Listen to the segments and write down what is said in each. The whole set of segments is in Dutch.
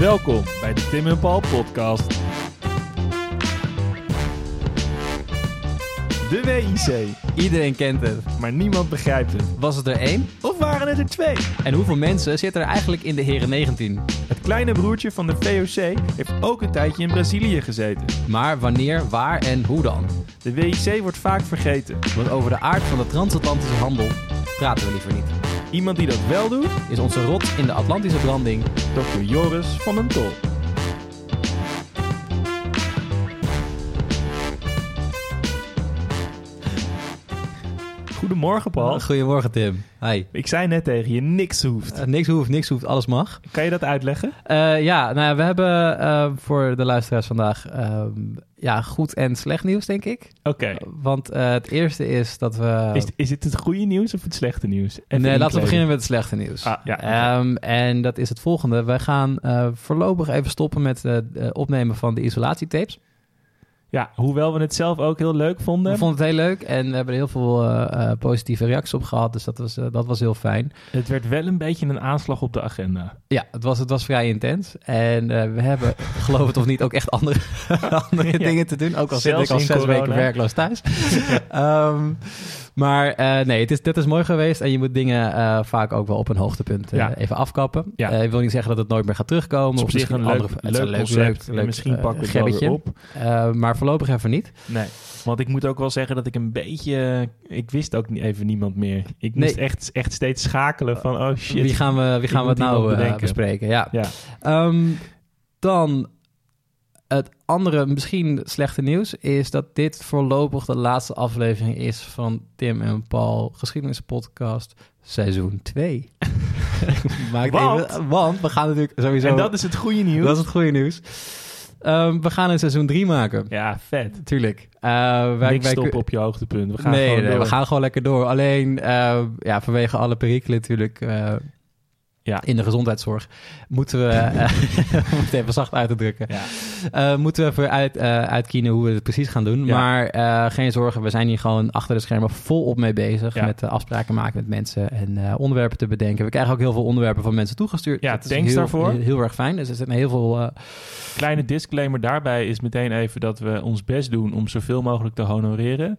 Welkom bij de Tim en Paul podcast. De WIC, Iedereen kent het. maar niemand begrijpt het. Was het er één? Of waren het er twee? En hoeveel mensen zitten er eigenlijk in de Heren 19? Het kleine broertje van de VOC heeft ook een tijdje in Brazilië gezeten. Maar wanneer, waar en hoe dan? De WIC wordt vaak vergeten. Want over de aard van de transatlantische handel praten we liever niet. Iemand die dat wel doet, Is onze rot in de Atlantische branding Dr. Joris van den Tol. Goedemorgen, Paul. Goedemorgen Tim. Hi. Ik zei net tegen je, niks hoeft. Eh, niks hoeft, niks hoeft, alles mag. Kan je dat uitleggen? Eh, ja, nou ja, we hebben eh, voor de luisteraars vandaag ehm, ja, goed en slecht nieuws, denk ik. Oké. Want het eerste is dat we... Is, is het het goede nieuws of het slechte nieuws? Even nee, laten we beginnen met het slechte nieuws. Ah, ja. Ehm, en dat is het volgende. Wij gaan voorlopig even stoppen met het opnemen van de isolatietapes. Ja, hoewel we het zelf ook heel leuk vonden. We vonden het heel leuk en we hebben er heel veel eh, eh, positieve reacties op gehad. Dus dat was, eh, dat was heel fijn. Het werd wel een beetje een aanslag op de agenda. Ja, het was, het was vrij intens. En we hebben, geloof het of niet, ook echt andere, andere Ja. dingen te doen. Ook al zit ik al zes corona. weken werkloos thuis. Ehm, maar eh, nee, het is, dit is mooi geweest. En je moet dingen eh, vaak ook wel op een hoogtepunt Ja. even afkappen. Ja. Ik wil niet zeggen dat het nooit meer gaat terugkomen. Op of zich een leuk, andere, leuk concept. leuk, Misschien pakken we het wel op. Maar voorlopig even niet. Nee, want ik moet ook wel zeggen dat ik een beetje... Ik wist ook niet even niemand meer. Ik moest Nee. echt, echt steeds schakelen van... Oh shit. Wie gaan we, wie gaan we het nou bespreken? Ja. Ja, Ehm, dan het andere, misschien slechte nieuws, is dat dit voorlopig de laatste aflevering is van Tim en Paul Geschiedenispodcast seizoen 2. Maakt Want? even- want we gaan natuurlijk sowieso... en dat is het goede nieuws. dat is het goede nieuws. Ehm, we gaan een seizoen 3 maken. Ja, vet. Tuurlijk. Eh, wij, Niks wij- stoppen op je hoogtepunt. We gaan nee, gewoon nee, door. we gaan gewoon lekker door. Alleen, eh, ja, vanwege alle perikelen natuurlijk eh, Ja. in de gezondheidszorg, moeten we, eh, om het even zacht uit te drukken, Ja. eh, moeten we even uit, eh uitkiezen hoe we het precies gaan doen. Ja. Maar geen zorgen, we zijn hier gewoon achter de schermen volop mee bezig met afspraken maken met mensen en onderwerpen te bedenken. We krijgen ook heel veel onderwerpen van mensen toegestuurd. Ja, thanks daarvoor. Heel, heel erg fijn. Dus er zijn heel veel... Kleine disclaimer daarbij is meteen even dat we ons best doen om zoveel mogelijk te honoreren.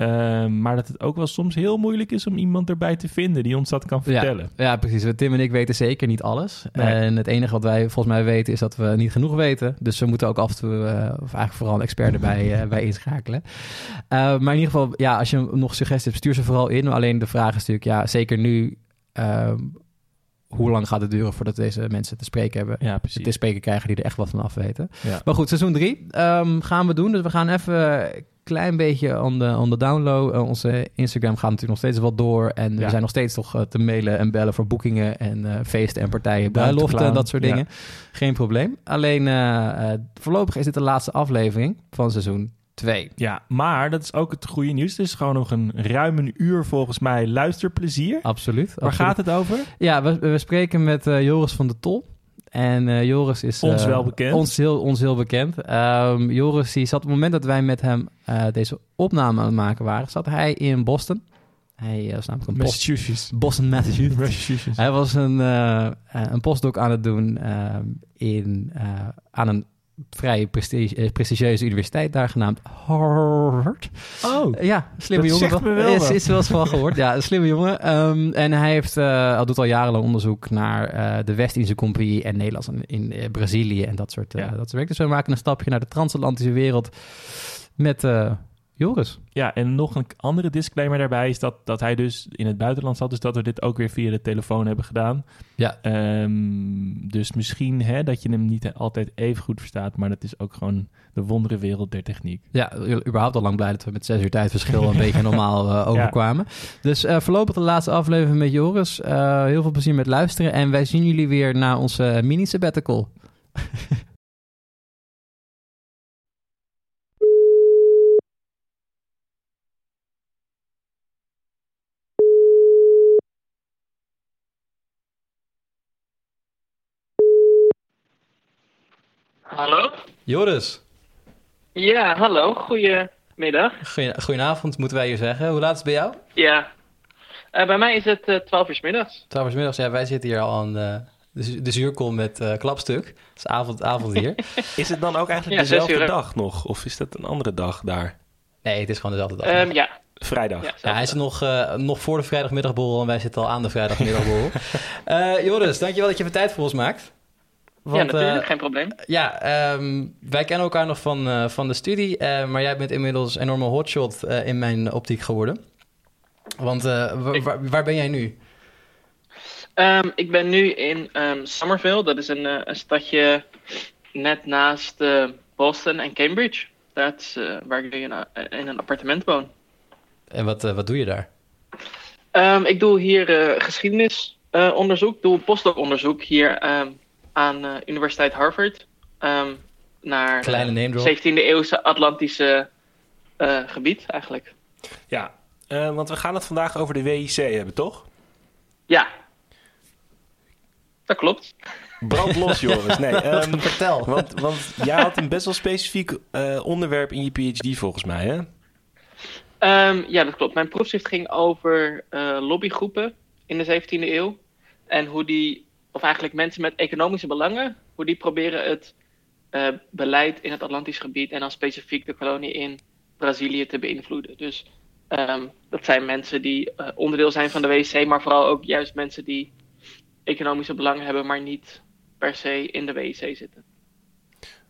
Ehm, maar dat het ook wel soms heel moeilijk is om iemand erbij te vinden die ons dat kan vertellen. Ja, precies. Tim en ik weten zeker niet alles. Nee. En het enige wat wij volgens mij weten is dat we niet genoeg weten. Dus we moeten ook af en toe, eh, of eigenlijk vooral een expert erbij eh, bij inschakelen. Eh, maar in ieder geval, ja, als je nog suggesties hebt, stuur ze vooral in. Alleen de vraag is natuurlijk, ja, zeker nu, ehm, hoe lang gaat het duren voordat deze mensen te spreken hebben? Ja, precies. Te spreken krijgen die er echt wat van af weten. Ja. Maar goed, seizoen 3 gaan we doen. Dus we gaan even klein beetje on the, on the download. Eh, onze Instagram gaat natuurlijk nog steeds wat door. En we zijn nog steeds toch eh, te mailen en bellen voor boekingen en eh, feesten en partijen, Buiten bruiloften en dat soort ja. dingen. Geen probleem. Alleen voorlopig is dit de laatste aflevering van seizoen 2. Ja, maar dat is ook het goede nieuws. Het is gewoon nog een ruim een uur volgens mij luisterplezier. Absoluut. Waar gaat het over? Ja, we, we spreken met Joris van der Tol. En eh, Joris is... Ons eh, wel bekend. Ons heel, ons heel bekend. Ehm, Joris, die zat op het moment dat wij met hem eh, deze opname aan het maken waren... zat hij in Boston. Hij was namelijk een post... Massachusetts. Boston, Massachusetts. Massachusetts. Hij was een, een postdoc aan het doen ehm, in, aan een vrij prestige- eh, prestigieuze universiteit daar genaamd Harvard. Oh, Eh, Ja, slimme Dat jongen. zegt me wel is, is wel eens van gehoord. Ja, een slimme jongen. Ehm, en hij heeft, eh, al doet al jarenlang onderzoek naar eh, de West-Indische Compagnie en Nederlands in, in eh, Brazilië en dat soort, eh, Ja. dat soort werk. Dus we maken een stapje naar de transatlantische wereld met eh, Joris. ja, en nog een andere disclaimer daarbij is dat, dat hij dus in het buitenland zat. Dus dat we dit ook weer via de telefoon hebben gedaan. Ja. Ehm, dus misschien hè, dat je hem niet altijd even goed verstaat. Maar dat is ook gewoon de wondere wereld der techniek. Ja, überhaupt al lang blij dat we met zes uur tijdverschil een beetje normaal eh, overkwamen. Dus eh, voorlopig de laatste aflevering met Joris. Eh, heel veel plezier met luisteren. En wij zien jullie weer na onze mini-sabbatical. Hallo? Joris, Ja, hallo. Goedemiddag. goedenavond moeten wij hier zeggen. Hoe laat is het bij jou? Ja. Eh, bij mij is het eh 12 uur 's middags. 12 uur 's middags. Ja, wij zitten hier al een, eh, de, de zuurkool met eh, klapstuk. Dat is avond, avond hier. Is het dan ook eigenlijk Ja, dezelfde dag nog? Of is dat een andere dag daar? nee, het is gewoon dezelfde dag. Ehm, ja. Vrijdag. Ja, Ja, hij is nog, eh, nog voor de vrijdagmiddagborrel en wij zitten al aan de vrijdagmiddagborrel. Eh Joris, dankjewel dat je even tijd voor ons maakt. Ja, natuurlijk, eh, geen probleem. ja, ehm, wij kennen elkaar nog van, eh, van de studie, eh, maar jij bent inmiddels een enorme hotshot in mijn optiek geworden. Want Ik- waar, waar ben jij nu? Ehm, ik ben nu in ehm, Somerville. Dat is een, een stadje net naast Boston en Cambridge. Dat is waar ik nu in, een- in een appartement woon. En wat, wat doe je daar? Ik doe hier geschiedenisonderzoek. Doe postdoc-onderzoek hier aan eh, Universiteit Harvard. ehm, naar Kleine name drop. 17e eeuwse Atlantische eh, gebied eigenlijk. Ja, eh, want we gaan het vandaag over de WIC hebben, toch? Ja. Dat klopt. Brand los, Joris. Nee, ehm, Vertel. want, want jij had een best wel specifiek eh, onderwerp in je PhD volgens mij, hè? Ehm, ja, dat klopt. Mijn proefschrift ging over eh, lobbygroepen in de 17e eeuw. En hoe die, of eigenlijk mensen met economische belangen, hoe die proberen het eh, beleid in het Atlantisch gebied en dan specifiek de kolonie in Brazilië te beïnvloeden. Dus ehm, dat zijn mensen die eh, onderdeel zijn van de WC, maar vooral ook juist mensen die economische belangen hebben, maar niet per se in de WC zitten.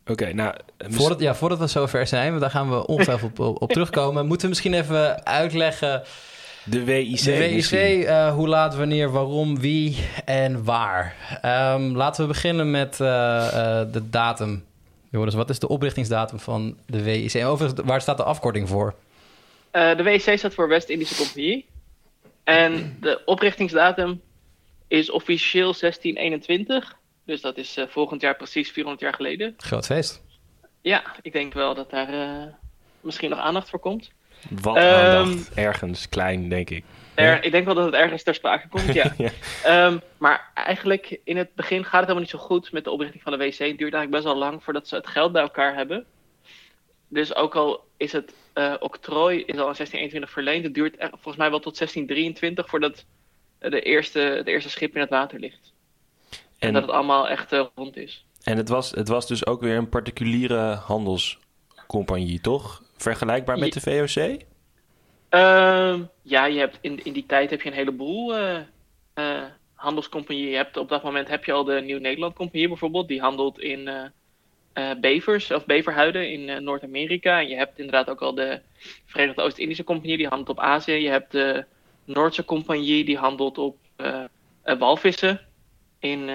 Oké, nou... eh, mis- Voordat, ja, voordat we zover zijn, want daar gaan we ongetwijfeld op, op, op terugkomen, moeten we misschien even uitleggen de WIC De WIC, eh, hoe laat, wanneer, waarom, wie en waar. Ehm, laten we beginnen met eh, eh, de datum. Joris, wat is de oprichtingsdatum van de WIC? En overigens, waar staat de afkorting voor? Eh, de WC staat voor West-Indische Compagnie. En de oprichtingsdatum is officieel 1621. Dus dat is eh, volgend jaar precies 400 jaar geleden. Groot feest. Ja, ik denk wel dat daar eh, misschien nog aandacht voor komt. Wat Ehm, aandacht. Ergens klein, denk ik. Er, ik denk wel dat het ergens ter sprake komt, ja. Ja. Ehm, maar eigenlijk in het begin gaat het helemaal niet zo goed met de oprichting van de WC. Het duurt eigenlijk best wel lang voordat ze het geld bij elkaar hebben. Dus ook al is het eh, octrooi is al in 1621 verleend, het duurt volgens mij wel tot 1623 voordat de eerste, het eerste schip in het water ligt. En, En, dat het allemaal echt eh, rond is. en het, was, het was dus ook weer een particuliere handelscompagnie, toch? Vergelijkbaar met de VOC? Ehm, ja, je hebt in, in die tijd heb je een heleboel eh eh, handelscompagnieën. Je hebt, op dat moment heb je al de Nieuw-Nederland Compagnie bijvoorbeeld. Die handelt in eh, bevers of beverhuiden in Noord-Amerika. En je hebt inderdaad ook al de Verenigde Oost-Indische Compagnie. Die handelt op Azië. Je hebt de Noordse Compagnie. Die handelt op walvissen. In,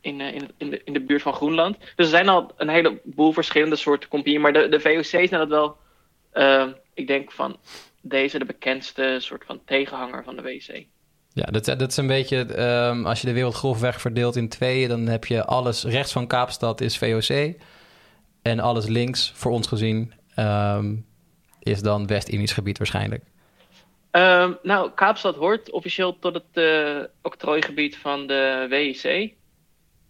in, in, de, in de buurt van Groenland. Dus er zijn al een heleboel verschillende soorten compagnieën. Maar de, de VOC zijn dat wel, eh, ik denk van deze de bekendste soort van tegenhanger van de WC. Ja, dat, dat is een beetje, ehm, als je de wereld grofweg verdeelt in tweeën, dan heb je alles rechts van Kaapstad is VOC. En alles links, voor ons gezien, ehm, is dan West-Indisch gebied waarschijnlijk. Ehm, nou, Kaapstad hoort officieel tot het eh, octrooigebied van de WIC.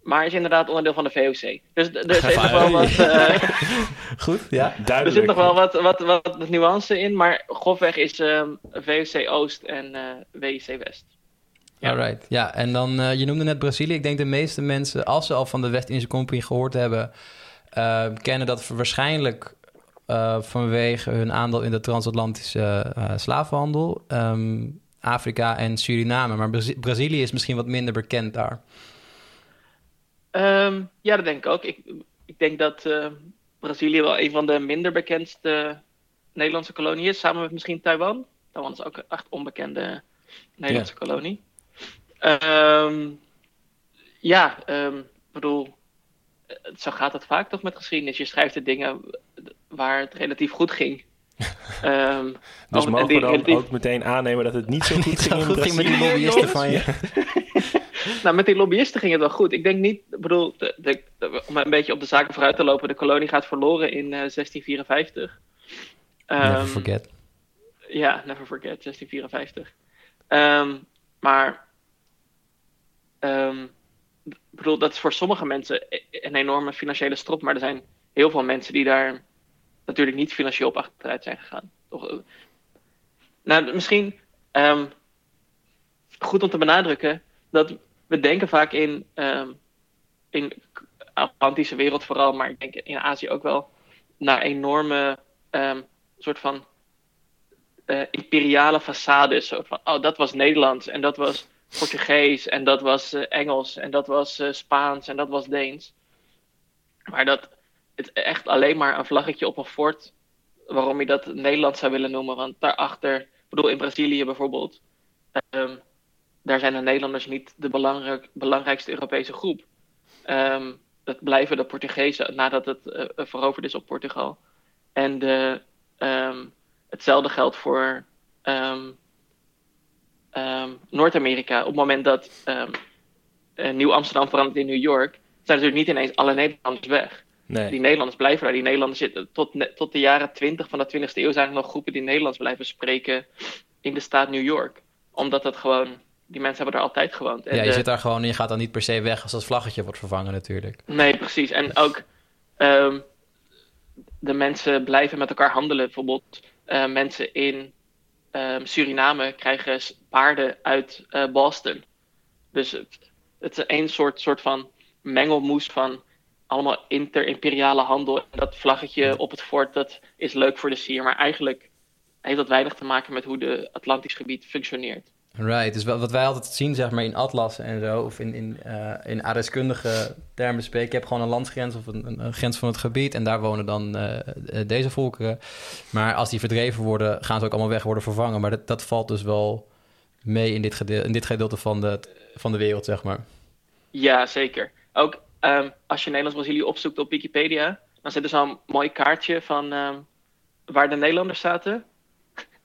Maar is inderdaad onderdeel van de VOC. Dus er zit nog wel wat, eh, Goed, ja. er Duidelijk. zit nog wel wat, wat, wat nuance in. Maar grofweg is ehm, VOC Oost en eh, WIC West. Ja. Alright. Ja, en dan, eh, je noemde net Brazilië. Ik denk de meeste mensen, als ze al van de West-Indische Company gehoord hebben, eh, kennen dat waarschijnlijk eh, vanwege hun aandeel in de transatlantische eh, slavenhandel. Ehm, Afrika en Suriname. Maar Brazi- Brazilië is misschien wat minder bekend daar. Ehm, ja, dat denk ik ook. Ik, ik denk dat eh, Brazilië wel een van de minder bekendste Nederlandse koloniën is. Samen met misschien Taiwan. Taiwan is ook een echt onbekende Nederlandse kolonie. Ehm, ja, ehm, ik bedoel, eh, zo gaat het vaak toch met geschiedenis. Je schrijft de dingen waar het relatief goed ging. Ehm, Dus en mogen we dan relatief- ook meteen aannemen dat het niet zo goed ging in ging met die lobbyisten van je. Nou, met die lobbyisten ging het wel goed. Ik denk niet, ik bedoel, de, de- de- om een beetje op de zaken vooruit te lopen, de kolonie gaat verloren in eh, 1654. Never Ehm, forget. Ja, never forget, 1654. Ehm, maar, ik bedoel, dat is voor sommige mensen e- een enorme financiële strop, maar er zijn heel veel mensen die daar natuurlijk niet financieel op achteruit zijn gegaan. Toch, eh, nou, misschien goed om te benadrukken dat we denken vaak in, um, in Atlantische wereld vooral, maar ik denk in Azië ook wel, naar enorme um, soort van uh, imperiale façades. Soort van, oh, dat was Nederlands en dat was Portugees en dat was uh, Engels en dat was uh, Spaans en dat was Deens. Maar dat het echt alleen maar een vlaggetje op een fort, waarom je dat Nederlands zou willen noemen. Want daarachter, ik bedoel in Brazilië bijvoorbeeld, um, daar zijn de Nederlanders niet de belangrijk, belangrijkste Europese groep. Um, dat blijven de Portugezen nadat het uh, veroverd is op Portugal. En de, um, hetzelfde geldt voor Noord-Amerika. Op het moment dat Nieuw-Amsterdam verandert in New York, zijn natuurlijk niet ineens alle Nederlanders weg. Nee. Die Nederlanders blijven daar. Die Nederlanders zitten tot, tot de jaren 20 van de 20e eeuw zijn er nog groepen die Nederlands blijven spreken in de staat New York. Omdat dat gewoon die mensen hebben er altijd gewoond. En ja, je de, zit daar gewoon en je gaat dan niet per se weg als dat vlaggetje wordt vervangen natuurlijk. Nee, precies. En ook um, de mensen blijven met elkaar handelen. Bijvoorbeeld uh, mensen in um, Suriname krijgen paarden uit uh, Boston. Dus het, het is een soort, soort van mengelmoes van allemaal inter-imperiale handel. En dat vlaggetje op het fort, dat is leuk voor de sier. Maar eigenlijk heeft dat weinig te maken met hoe de Atlantisch gebied functioneert. Right, dus wat wij altijd zien zeg maar in atlassen en zo, of in, in, uh, in aardrijkskundige termen spreken, je hebt gewoon een landsgrens of een, een, grens van het gebied en daar wonen dan uh, deze volkeren. Maar als die verdreven worden, gaan ze ook allemaal weg worden vervangen. Maar dat, dat valt dus wel mee in dit, gedeelte, dit gedeelte van de, van de wereld, zeg maar. Ja, zeker. Ook um, als je Nederlands-Brazilië opzoekt op Wikipedia, dan zit er zo'n mooi kaartje van um, waar de Nederlanders zaten.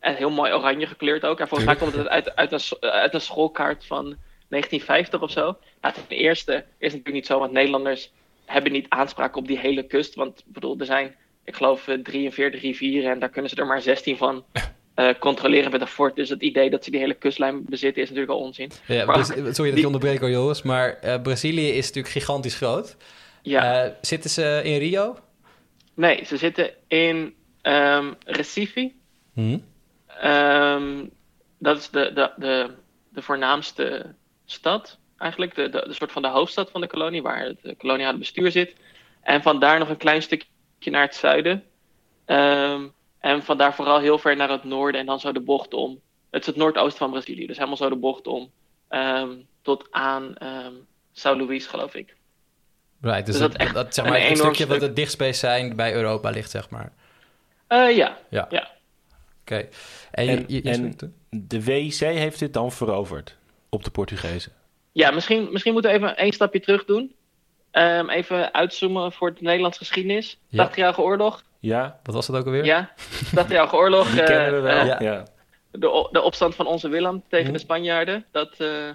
En heel mooi oranje gekleurd ook. En volgens mij komt het uit, uit, een, uit een schoolkaart van 1950 of zo. Nou, ten eerste is het natuurlijk niet zo, want Nederlanders hebben niet aanspraak op die hele kust. Want ik bedoel, er zijn, ik geloof, 43 rivieren en daar kunnen ze er maar 16 van uh, controleren met een fort. Dus het idee dat ze die hele kustlijn bezitten is natuurlijk al onzin. Ja, maar, sorry dat die... je onderbreek hoor, Joris. Maar uh, Brazilië is natuurlijk gigantisch groot. Ja. Uh, zitten ze in Rio? Nee, ze zitten in um, Recife. Hmm. Um, dat is de, de, de, de voornaamste stad, eigenlijk. De, de, de soort van de hoofdstad van de kolonie, waar het koloniale bestuur zit. En vandaar nog een klein stukje naar het zuiden. Um, en vandaar vooral heel ver naar het noorden en dan zo de bocht om. Het is het noordoosten van Brazilië, dus helemaal zo de bocht om. Um, tot aan um, São Luís, geloof ik. Right, dus, dus dat, dat, echt dat zeg maar een, een stukje stuk... wat het dichtstbij zijn bij Europa ligt, zeg maar. Uh, ja. Ja. ja. Oké. Okay. En, en, je, je en de WIC heeft dit dan veroverd op de Portugezen? Ja, misschien, misschien moeten we even één stapje terug doen. Um, even uitzoomen voor de Nederlandse geschiedenis. Ja. 80-jarige oorlog. Ja. Wat was dat ook alweer? Ja, 80-jarige oorlog. Die uh, kennen we wel, uh, ja. De, de opstand van onze Willem tegen hm. de Spanjaarden. Dat, uh,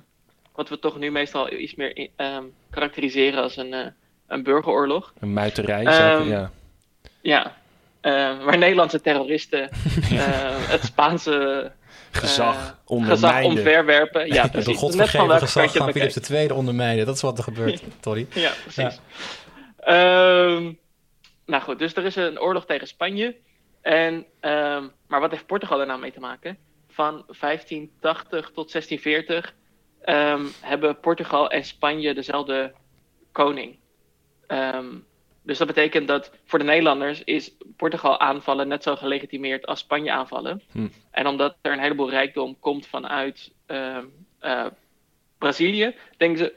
wat we toch nu meestal iets meer um, karakteriseren als een, een burgeroorlog. Een muiterij, um, ja. Ja, uh, waar Nederlandse terroristen uh, het Spaanse gezag, uh, gezag omverwerpen. Ja, precies. De godvergeven gezag van Philips II ondermijnen. Dat is wat er gebeurt, Tori. ja, precies. Ja. Um, nou goed, dus er is een oorlog tegen Spanje. En, um, maar wat heeft Portugal er nou mee te maken? Van 1580 tot 1640 um, hebben Portugal en Spanje dezelfde koning. Um, dus dat betekent dat voor de Nederlanders is Portugal aanvallen net zo gelegitimeerd als Spanje aanvallen. Hm. En omdat er een heleboel rijkdom komt vanuit uh, uh, Brazilië, denken ze,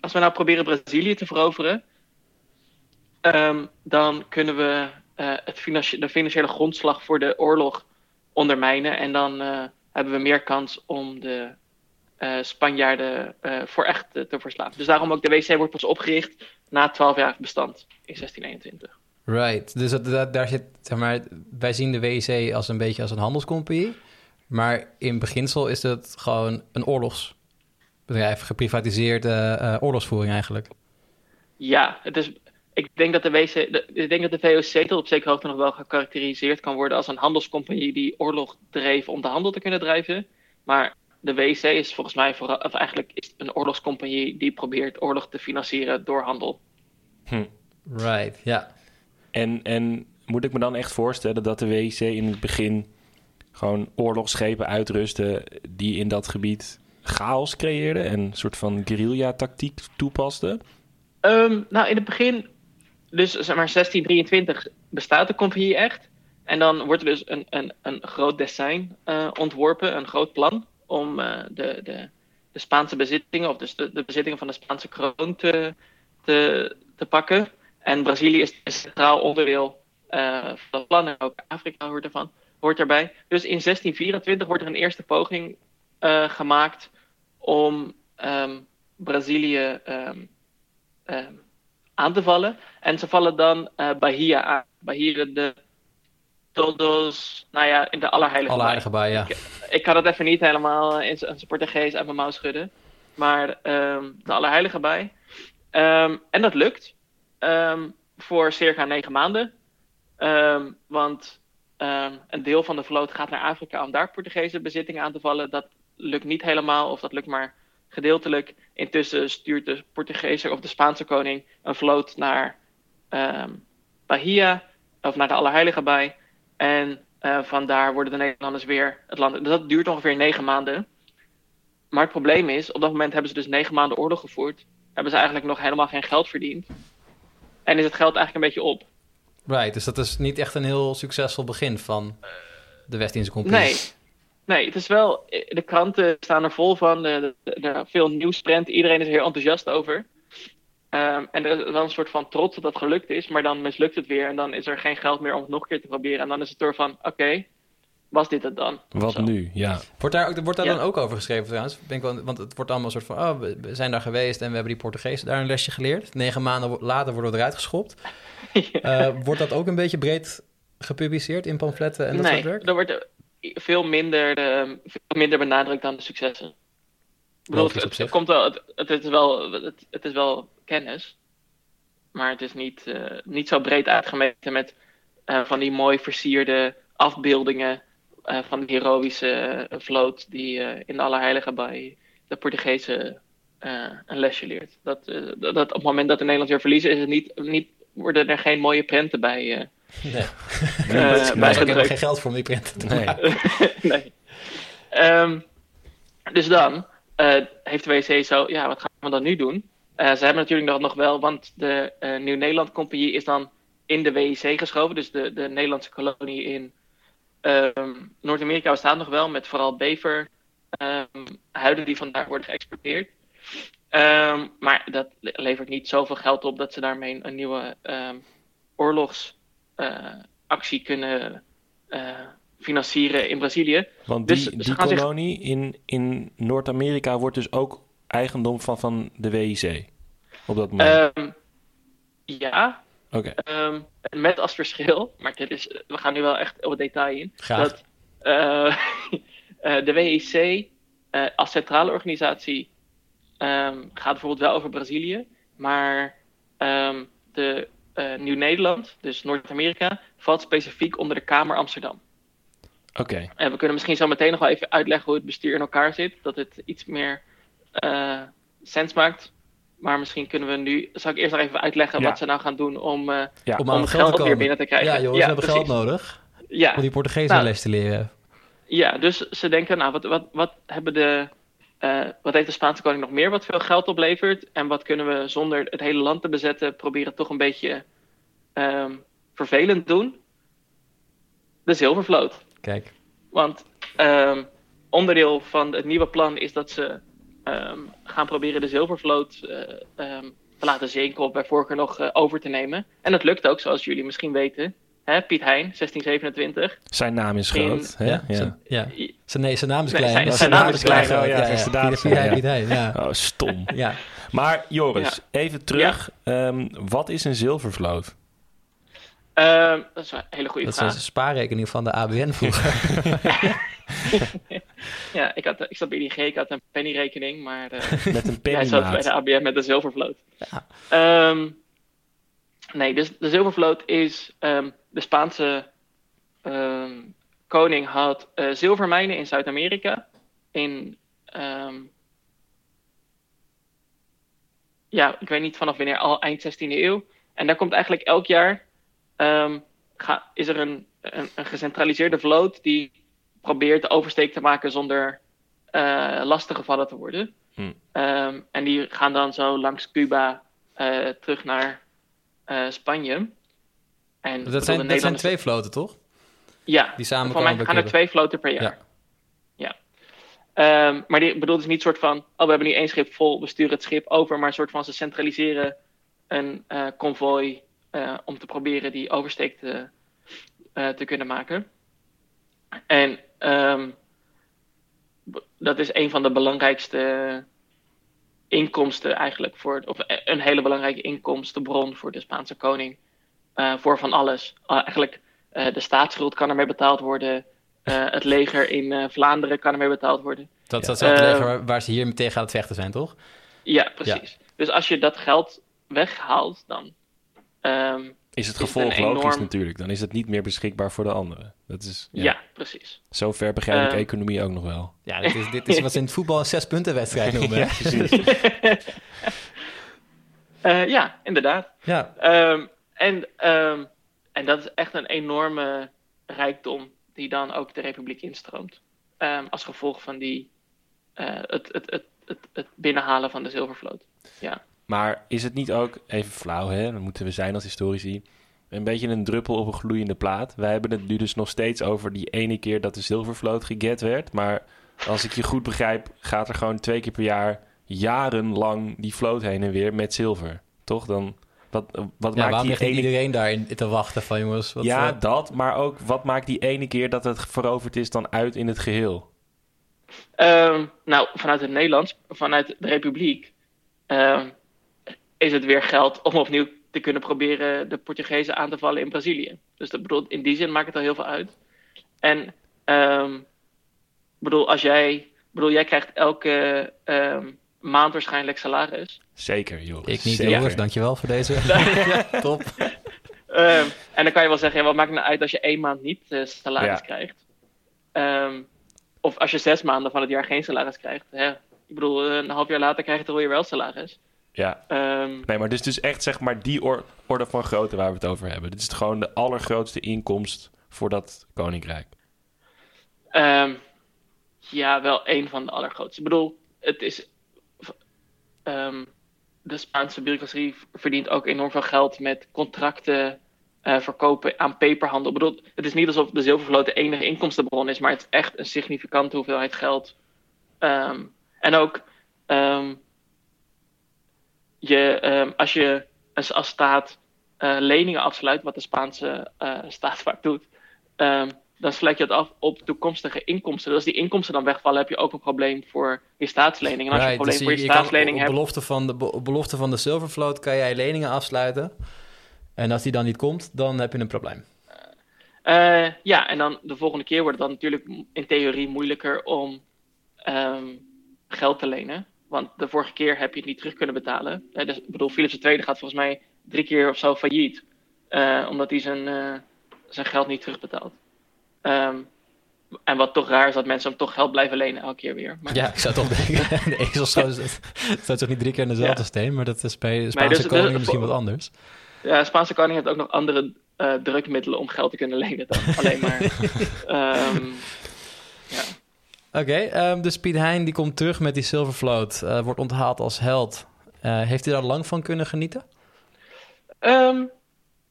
als we nou proberen Brazilië te veroveren, um, dan kunnen we uh, het financi de financiële grondslag voor de oorlog ondermijnen. En dan hebben we meer kans om de Spanjaarden voor echt te verslaan. Dus daarom ook de WC wordt pas opgericht na 12-jarig bestand in 1621. Right, dus dat, dat, daar zit, zeg maar, wij zien de WEC als een beetje als een handelscompagnie. Maar in beginsel is het gewoon een oorlogsbedrijf, geprivatiseerde uh, oorlogsvoering eigenlijk. Ja, het is, ik denk dat de, WC, de, ik denk dat de VOC tot op zekere hoogte nog wel gekarakteriseerd kan worden als een handelscompagnie die oorlog dreef om de handel te kunnen drijven. Maar de WC is volgens mij vooral, of eigenlijk is een oorlogscompagnie die probeert oorlog te financieren door handel. Hm. Right, ja. En, en moet ik me dan echt voorstellen dat de WC in het begin gewoon oorlogsschepen uitrusten die in dat gebied chaos creëerde en een soort van guerrilla-tactiek toepaste? Ehm, nou, in het begin, dus zeg maar 1623 bestaat de compagnie echt. En dan wordt er dus een, een, een groot dessin uh, ontworpen, een groot plan om uh, de, de, de Spaanse bezittingen, of dus de, de bezittingen van de Spaanse kroon te, te, te pakken. En Brazilië is een centraal onderdeel uh, van dat plan en ook Afrika hoort, ervan, hoort erbij. Dus in 1624 wordt er een eerste poging gemaakt om um, Brazilië um, um, aan te vallen. En ze vallen dan Bahia aan. Bahia de Todos, nou ja, in de Allerheilige Allerheilige bij, ja. Ik, ik, kan het even niet helemaal in zijn Portugees uit mijn mouw schudden. Maar um, de Allerheilige bij. Um, en dat lukt. Um, voor circa negen maanden. want een deel van de vloot gaat naar Afrika om daar Portugese bezittingen aan te vallen. Dat lukt niet helemaal, of dat lukt maar gedeeltelijk. Intussen stuurt de Portugese of de Spaanse koning een vloot naar Bahia, of naar de Allerheilige bij. En uh, vandaar worden de Nederlanders weer het land. Dat duurt ongeveer negen maanden. Maar het probleem is, op dat moment hebben ze dus negen maanden oorlog gevoerd. Hebben ze eigenlijk nog helemaal geen geld verdiend. En is het geld eigenlijk een beetje op. Right, dus dat is niet echt een heel succesvol begin van de West-Indiese Compagnie. Nee, Nee, het is wel. De kranten staan er vol van. Er de, veel nieuwsprent. Iedereen is er heel enthousiast over. Um, en er is wel een soort van trots dat dat gelukt is. Maar dan mislukt het weer. En dan is er geen geld meer om het nog een keer te proberen. En dan is het door van: oké, okay, was dit het dan? Wat Zo. nu? Ja. Wordt daar, wordt daar ja. dan ook over geschreven trouwens? Denk wel, want het wordt allemaal een soort van: oh, we zijn daar geweest en we hebben die Portugezen daar een lesje geleerd. Negen maanden later worden we eruit geschopt. ja. uh, wordt dat ook een beetje breed gepubliceerd in pamfletten en dat nee, soort werk? Er wordt veel minder, uh, veel minder benadrukt dan de successen. Ik bedoel, het, het, komt wel, het, het, is wel, het, het is wel kennis, maar het is niet, uh, niet zo breed uitgemeten met uh, van die mooi versierde afbeeldingen uh, van de heroïsche vloot die in de Allerheilige bij de Portugezen een lesje leert. Dat, dat, dat op het moment dat de Nederlanders weer verliezen, is het niet, niet, worden er geen mooie prenten bij Nee. Uh, maar ik heb geen geld voor om die print te nee. nee. Um, dus dan heeft de WC zo, ja, wat gaan we dan nu doen? Uh, ze hebben natuurlijk nog, nog wel, want de uh, Nieuw-Nederland Compagnie is dan in de WIC geschoven, dus de, de Nederlandse kolonie in um, Noord-Amerika bestaat nog wel, met vooral bever um, huiden die vandaar worden geëxporteerd. Um, maar dat levert niet zoveel geld op dat ze daarmee een nieuwe oorlogs uh, actie kunnen financieren in Brazilië. Want die, dus die kolonie zich... in, in Noord-Amerika wordt dus ook eigendom van, van de WIC op dat moment? Um, ja. Oké. Okay. Um, met als verschil, maar dit is, we gaan nu wel echt op het detail in. Graag. Dat uh, de WIC als centrale organisatie um, gaat bijvoorbeeld wel over Brazilië, maar de uh, Nieuw-Nederland, dus Noord-Amerika, valt specifiek onder de Kamer Amsterdam. Oké. Okay. En we kunnen misschien zo meteen nog wel even uitleggen hoe het bestuur in elkaar zit, dat het iets meer uh, sens maakt. Maar misschien kunnen we nu, zal ik eerst nog even uitleggen Ja. wat ze nou gaan doen om, uh, Ja, om, aan het geld weer komen. binnen te krijgen. Ja, jongens, we hebben precies. geld nodig Ja, om die Portugezen Nou, les te leren. ja, dus ze denken, nou, wat, wat, wat, hebben de, uh, wat heeft de Spaanse koning nog meer wat veel geld oplevert? En wat kunnen we zonder het hele land te bezetten proberen toch een beetje um, vervelend doen? De zilvervloot. Kijk, Want um, onderdeel van het nieuwe plan is dat ze um, gaan proberen de zilvervloot uh, um, te laten zinken of bij voorkeur nog uh, over te nemen. En dat lukt ook, zoals jullie misschien weten. Hè, Piet Hein, 1627. Zijn naam is In- groot. Hè? ja. Ja. Zijn, ja. Zijn, nee, zijn naam is Nee, klein. zijn- naam is klein. groot. Oh, ja. Piet- Ja. Piet Hein, ja. Oh, stom. ja. Maar Joris, even terug. Ehm, wat is een zilvervloot? Um, dat is een hele goede Dat is vraag. een spaarrekening van de ABN vroeger. Ja, ik, had, ik zat bij ING, ik had een pennyrekening, maar uh, Met een jij zat bij de ABN met de zilvervloot. Ja. Ehm, nee, dus de zilvervloot is ehm, de Spaanse ehm, koning had eh, zilvermijnen in Zuid-Amerika. In, ehm, ja, ik weet niet vanaf wanneer, al eind 16e eeuw. En daar komt eigenlijk elk jaar, ehm, ga, is er een, een, een gecentraliseerde vloot die probeert de oversteek te maken zonder eh lastiggevallen te worden. Hm. Ehm, en die gaan dan zo langs Cuba eh, terug naar eh, Spanje. En, bedoel, Dat zijn, dat zijn twee vloten, toch? Ja, Die samen voor mij gaan er twee vloten per jaar. Ja. Ja. Ehm, maar die bedoelt dus niet soort van, oh we hebben nu één schip vol, we sturen het schip over, maar een soort van ze centraliseren een eh konvooi eh, om te proberen die oversteek te, eh, te kunnen maken. En ehm, dat is een van de belangrijkste inkomsten eigenlijk voor, of een hele belangrijke inkomstenbron voor de Spaanse koning. eh, voor van alles. Eigenlijk de staatsschuld kan ermee betaald worden. Het leger in Vlaanderen kan ermee betaald worden. Dat is datzelfde leger waar, waar ze hier tegen aan het vechten zijn, toch? Ja, precies. Dus als je dat geld weghaalt, dan. Ehm, Is het Is gevolg een logisch enorm- natuurlijk. Dan is het niet meer beschikbaar voor de anderen. Dat is, ja. ja. precies. Zover begrijp ik Ehm. economie ook nog wel. Ja, dit is, dit is wat ze in het voetbal een zes-punten-wedstrijd noemen. precies. Eh, ja, inderdaad. Ja, Ehm, en, ehm, en dat is echt een enorme rijkdom die dan ook de republiek instroomt. Ehm, als gevolg van die, eh, het, het, het, het, het binnenhalen van de zilvervloot. Ja. Maar is het niet ook, even flauw hè, dan moeten we zijn als historici, een beetje een druppel op een gloeiende plaat? Wij hebben het nu dus nog steeds over die ene keer dat de zilvervloot geget werd. Maar als ik je goed begrijp, gaat er gewoon twee keer per jaar jarenlang die vloot heen en weer met zilver. Toch? Dan, wat, wat ja maakt waarom die ene iedereen daarin te wachten van jongens? Wat, Ja, eh, dat. Maar ook, wat maakt die ene keer dat het veroverd is dan uit in het geheel? Ehm, nou, vanuit het Nederlands, vanuit de Republiek, ehm, is het weer geld om opnieuw te kunnen proberen de Portugezen aan te vallen in Brazilië. Dus dat bedoelt, in die zin maakt het al heel veel uit. En ehm, bedoel, als jij, bedoel, jij krijgt elke ehm, maand waarschijnlijk salaris. Zeker, joh. ik niet, Zeker. jongens. Dankjewel voor deze. ja, top. Ehm, en dan kan je wel zeggen, ja, wat maakt het nou uit als je één maand niet eh, salaris Ja. krijgt? Ehm, of als je zes maanden van het jaar geen salaris krijgt. Hè? Ik bedoel, een half jaar later krijg je toch weer wel salaris. Ja. Ehm, Nee, maar dus, dus echt zeg maar die or- orde van grootte waar we het over hebben. Dit is gewoon de allergrootste inkomst voor dat koninkrijk. Ehm, ja, wel een van de allergrootste. Ik bedoel, het is. ehm, de Spaanse bureaucratie verdient ook enorm veel geld met contracten eh, verkopen aan peperhandel. Ik bedoel, het is niet alsof de zilvervloot de enige inkomstenbron is, maar het is echt een significante hoeveelheid geld. Ehm, en ook je, ehm, als je als, als staat eh, leningen afsluit, wat de Spaanse eh, staat vaak doet, ehm, dan sluit je dat af op toekomstige inkomsten. Dus als die inkomsten dan wegvallen, heb je ook een probleem voor je staatslening. En als je een Right, probleem dus voor je, je staatslening op hebt. belofte van de, op belofte van de Silvervloot kan jij leningen afsluiten. En als die dan niet komt, dan heb je een probleem. Eh, ja, en dan de volgende keer wordt het dan natuurlijk in theorie moeilijker om ehm, geld te lenen. Want de vorige keer heb je het niet terug kunnen betalen. Eh, dus, ik bedoel, Philips II gaat volgens mij drie keer of zo failliet. eh, omdat hij zijn, eh, zijn geld niet terugbetaalt. Ehm, en wat toch raar is dat mensen hem toch geld blijven lenen elke keer weer. Maar, Ja, ik zou toch denken, de ezel staat staat toch niet drie keer in dezelfde Ja. steen, maar dat is bij de Spaanse dus- koning dus- misschien wat anders. Ja, de Spaanse koning heeft ook nog andere drukmiddelen om geld te kunnen lenen dan alleen maar. ehm, ja. Oké, ehm, dus Piet Hein die komt terug met die Silvervloot, eh, wordt onthaald als held. Eh, heeft hij daar lang van kunnen genieten? Ehm,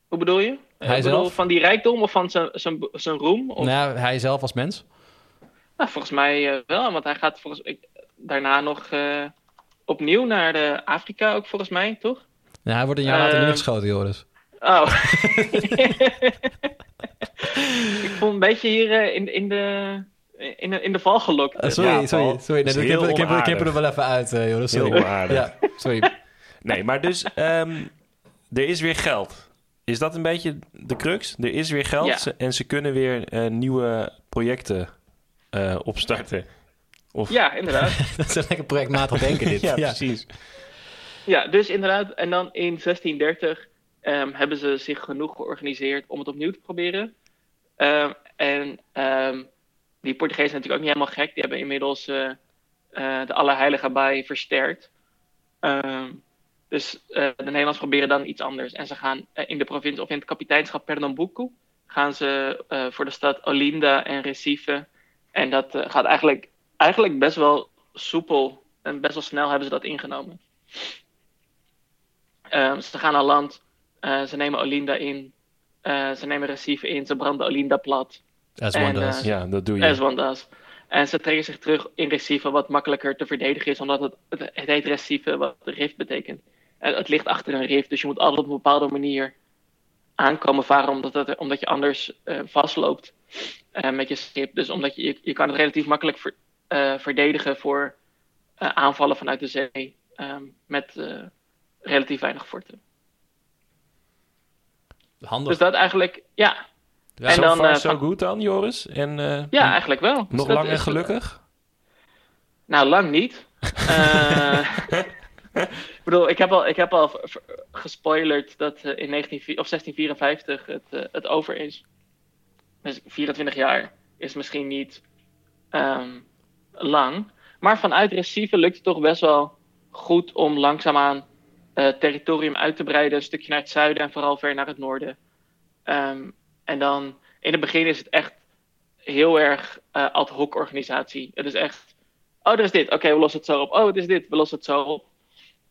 hoe bedoel je? Hij zelf? van die rijkdom of van zijn, zijn, zijn roem? Of, Nou, hij zelf als mens? nou, volgens mij eh, wel, want hij gaat volgens, ik, daarna nog opnieuw naar de Afrika ook volgens mij, toch? Nou, hij wordt een jaar later Ehm, neergeschoten, Joris. Oh. ik voel een beetje hier in, in, de, in, de, in de val gelokt. Eh, sorry, Ja, sorry, sorry. Nee, ik, heb, heel ik, heb, ik heb er wel even uit, Joris. Heel Sorry. onaardig. Ja, sorry. Nee, maar dus ehm, er is weer geld. Is dat een beetje de crux? Er is weer geld Ja. en ze kunnen weer eh, nieuwe projecten eh, opstarten. Of... Ja, inderdaad. Dat is een lekker projectmatig denken dit. ja, ja. precies. Ja, dus inderdaad. En dan in 1630 ehm, hebben ze zich genoeg georganiseerd om het opnieuw te proberen. Ehm, en ehm, die Portugezen zijn natuurlijk ook niet helemaal gek. Die hebben inmiddels eh, eh, de Allerheilige bij versterkt. Ehm, dus eh, de Nederlanders proberen dan iets anders. En ze gaan in de provincie of in het kapiteinschap Pernambuco gaan ze voor de stad Olinda en Recife. En dat gaat eigenlijk eigenlijk best wel soepel en best wel snel hebben ze dat ingenomen. Ehm, ze gaan aan land, ze nemen Olinda in, ze nemen Recife in, ze branden Olinda plat. As En, one does. eh, Ja, dat doe je. As one does. En ze trekken zich terug in Recife, wat makkelijker te verdedigen is, omdat het, het, het heet Recife, wat rift betekent. En het ligt achter een rift, dus je moet altijd op een bepaalde manier aankomen varen, omdat, het, omdat je anders eh, vastloopt eh, met je schip. Dus omdat je, je, je kan het relatief makkelijk ver- eh, verdedigen voor eh, aanvallen vanuit de zee, ehm, met eh, relatief weinig forten. Handig. Dus dat eigenlijk, ja, Ja, en zo dan, far, eh, so good dan, Joris? En eh, ja eigenlijk wel. Nog lang en gelukkig? Nou, lang niet. Eh, ik bedoel, ik heb al, ik heb al gespoilerd dat eh, in 19, of 1654 het, eh, het over is. Dus 24 jaar is misschien niet ehm, lang. Maar vanuit Recife lukt het toch best wel goed om langzaamaan eh territorium uit te breiden. Een stukje naar het zuiden en vooral ver naar het noorden. Ehm, en dan in het begin is het echt heel erg eh, ad hoc organisatie. Het is echt Oh, er is dit. Oké, we lossen het zo op. Oh, het is dit. We lossen het zo op.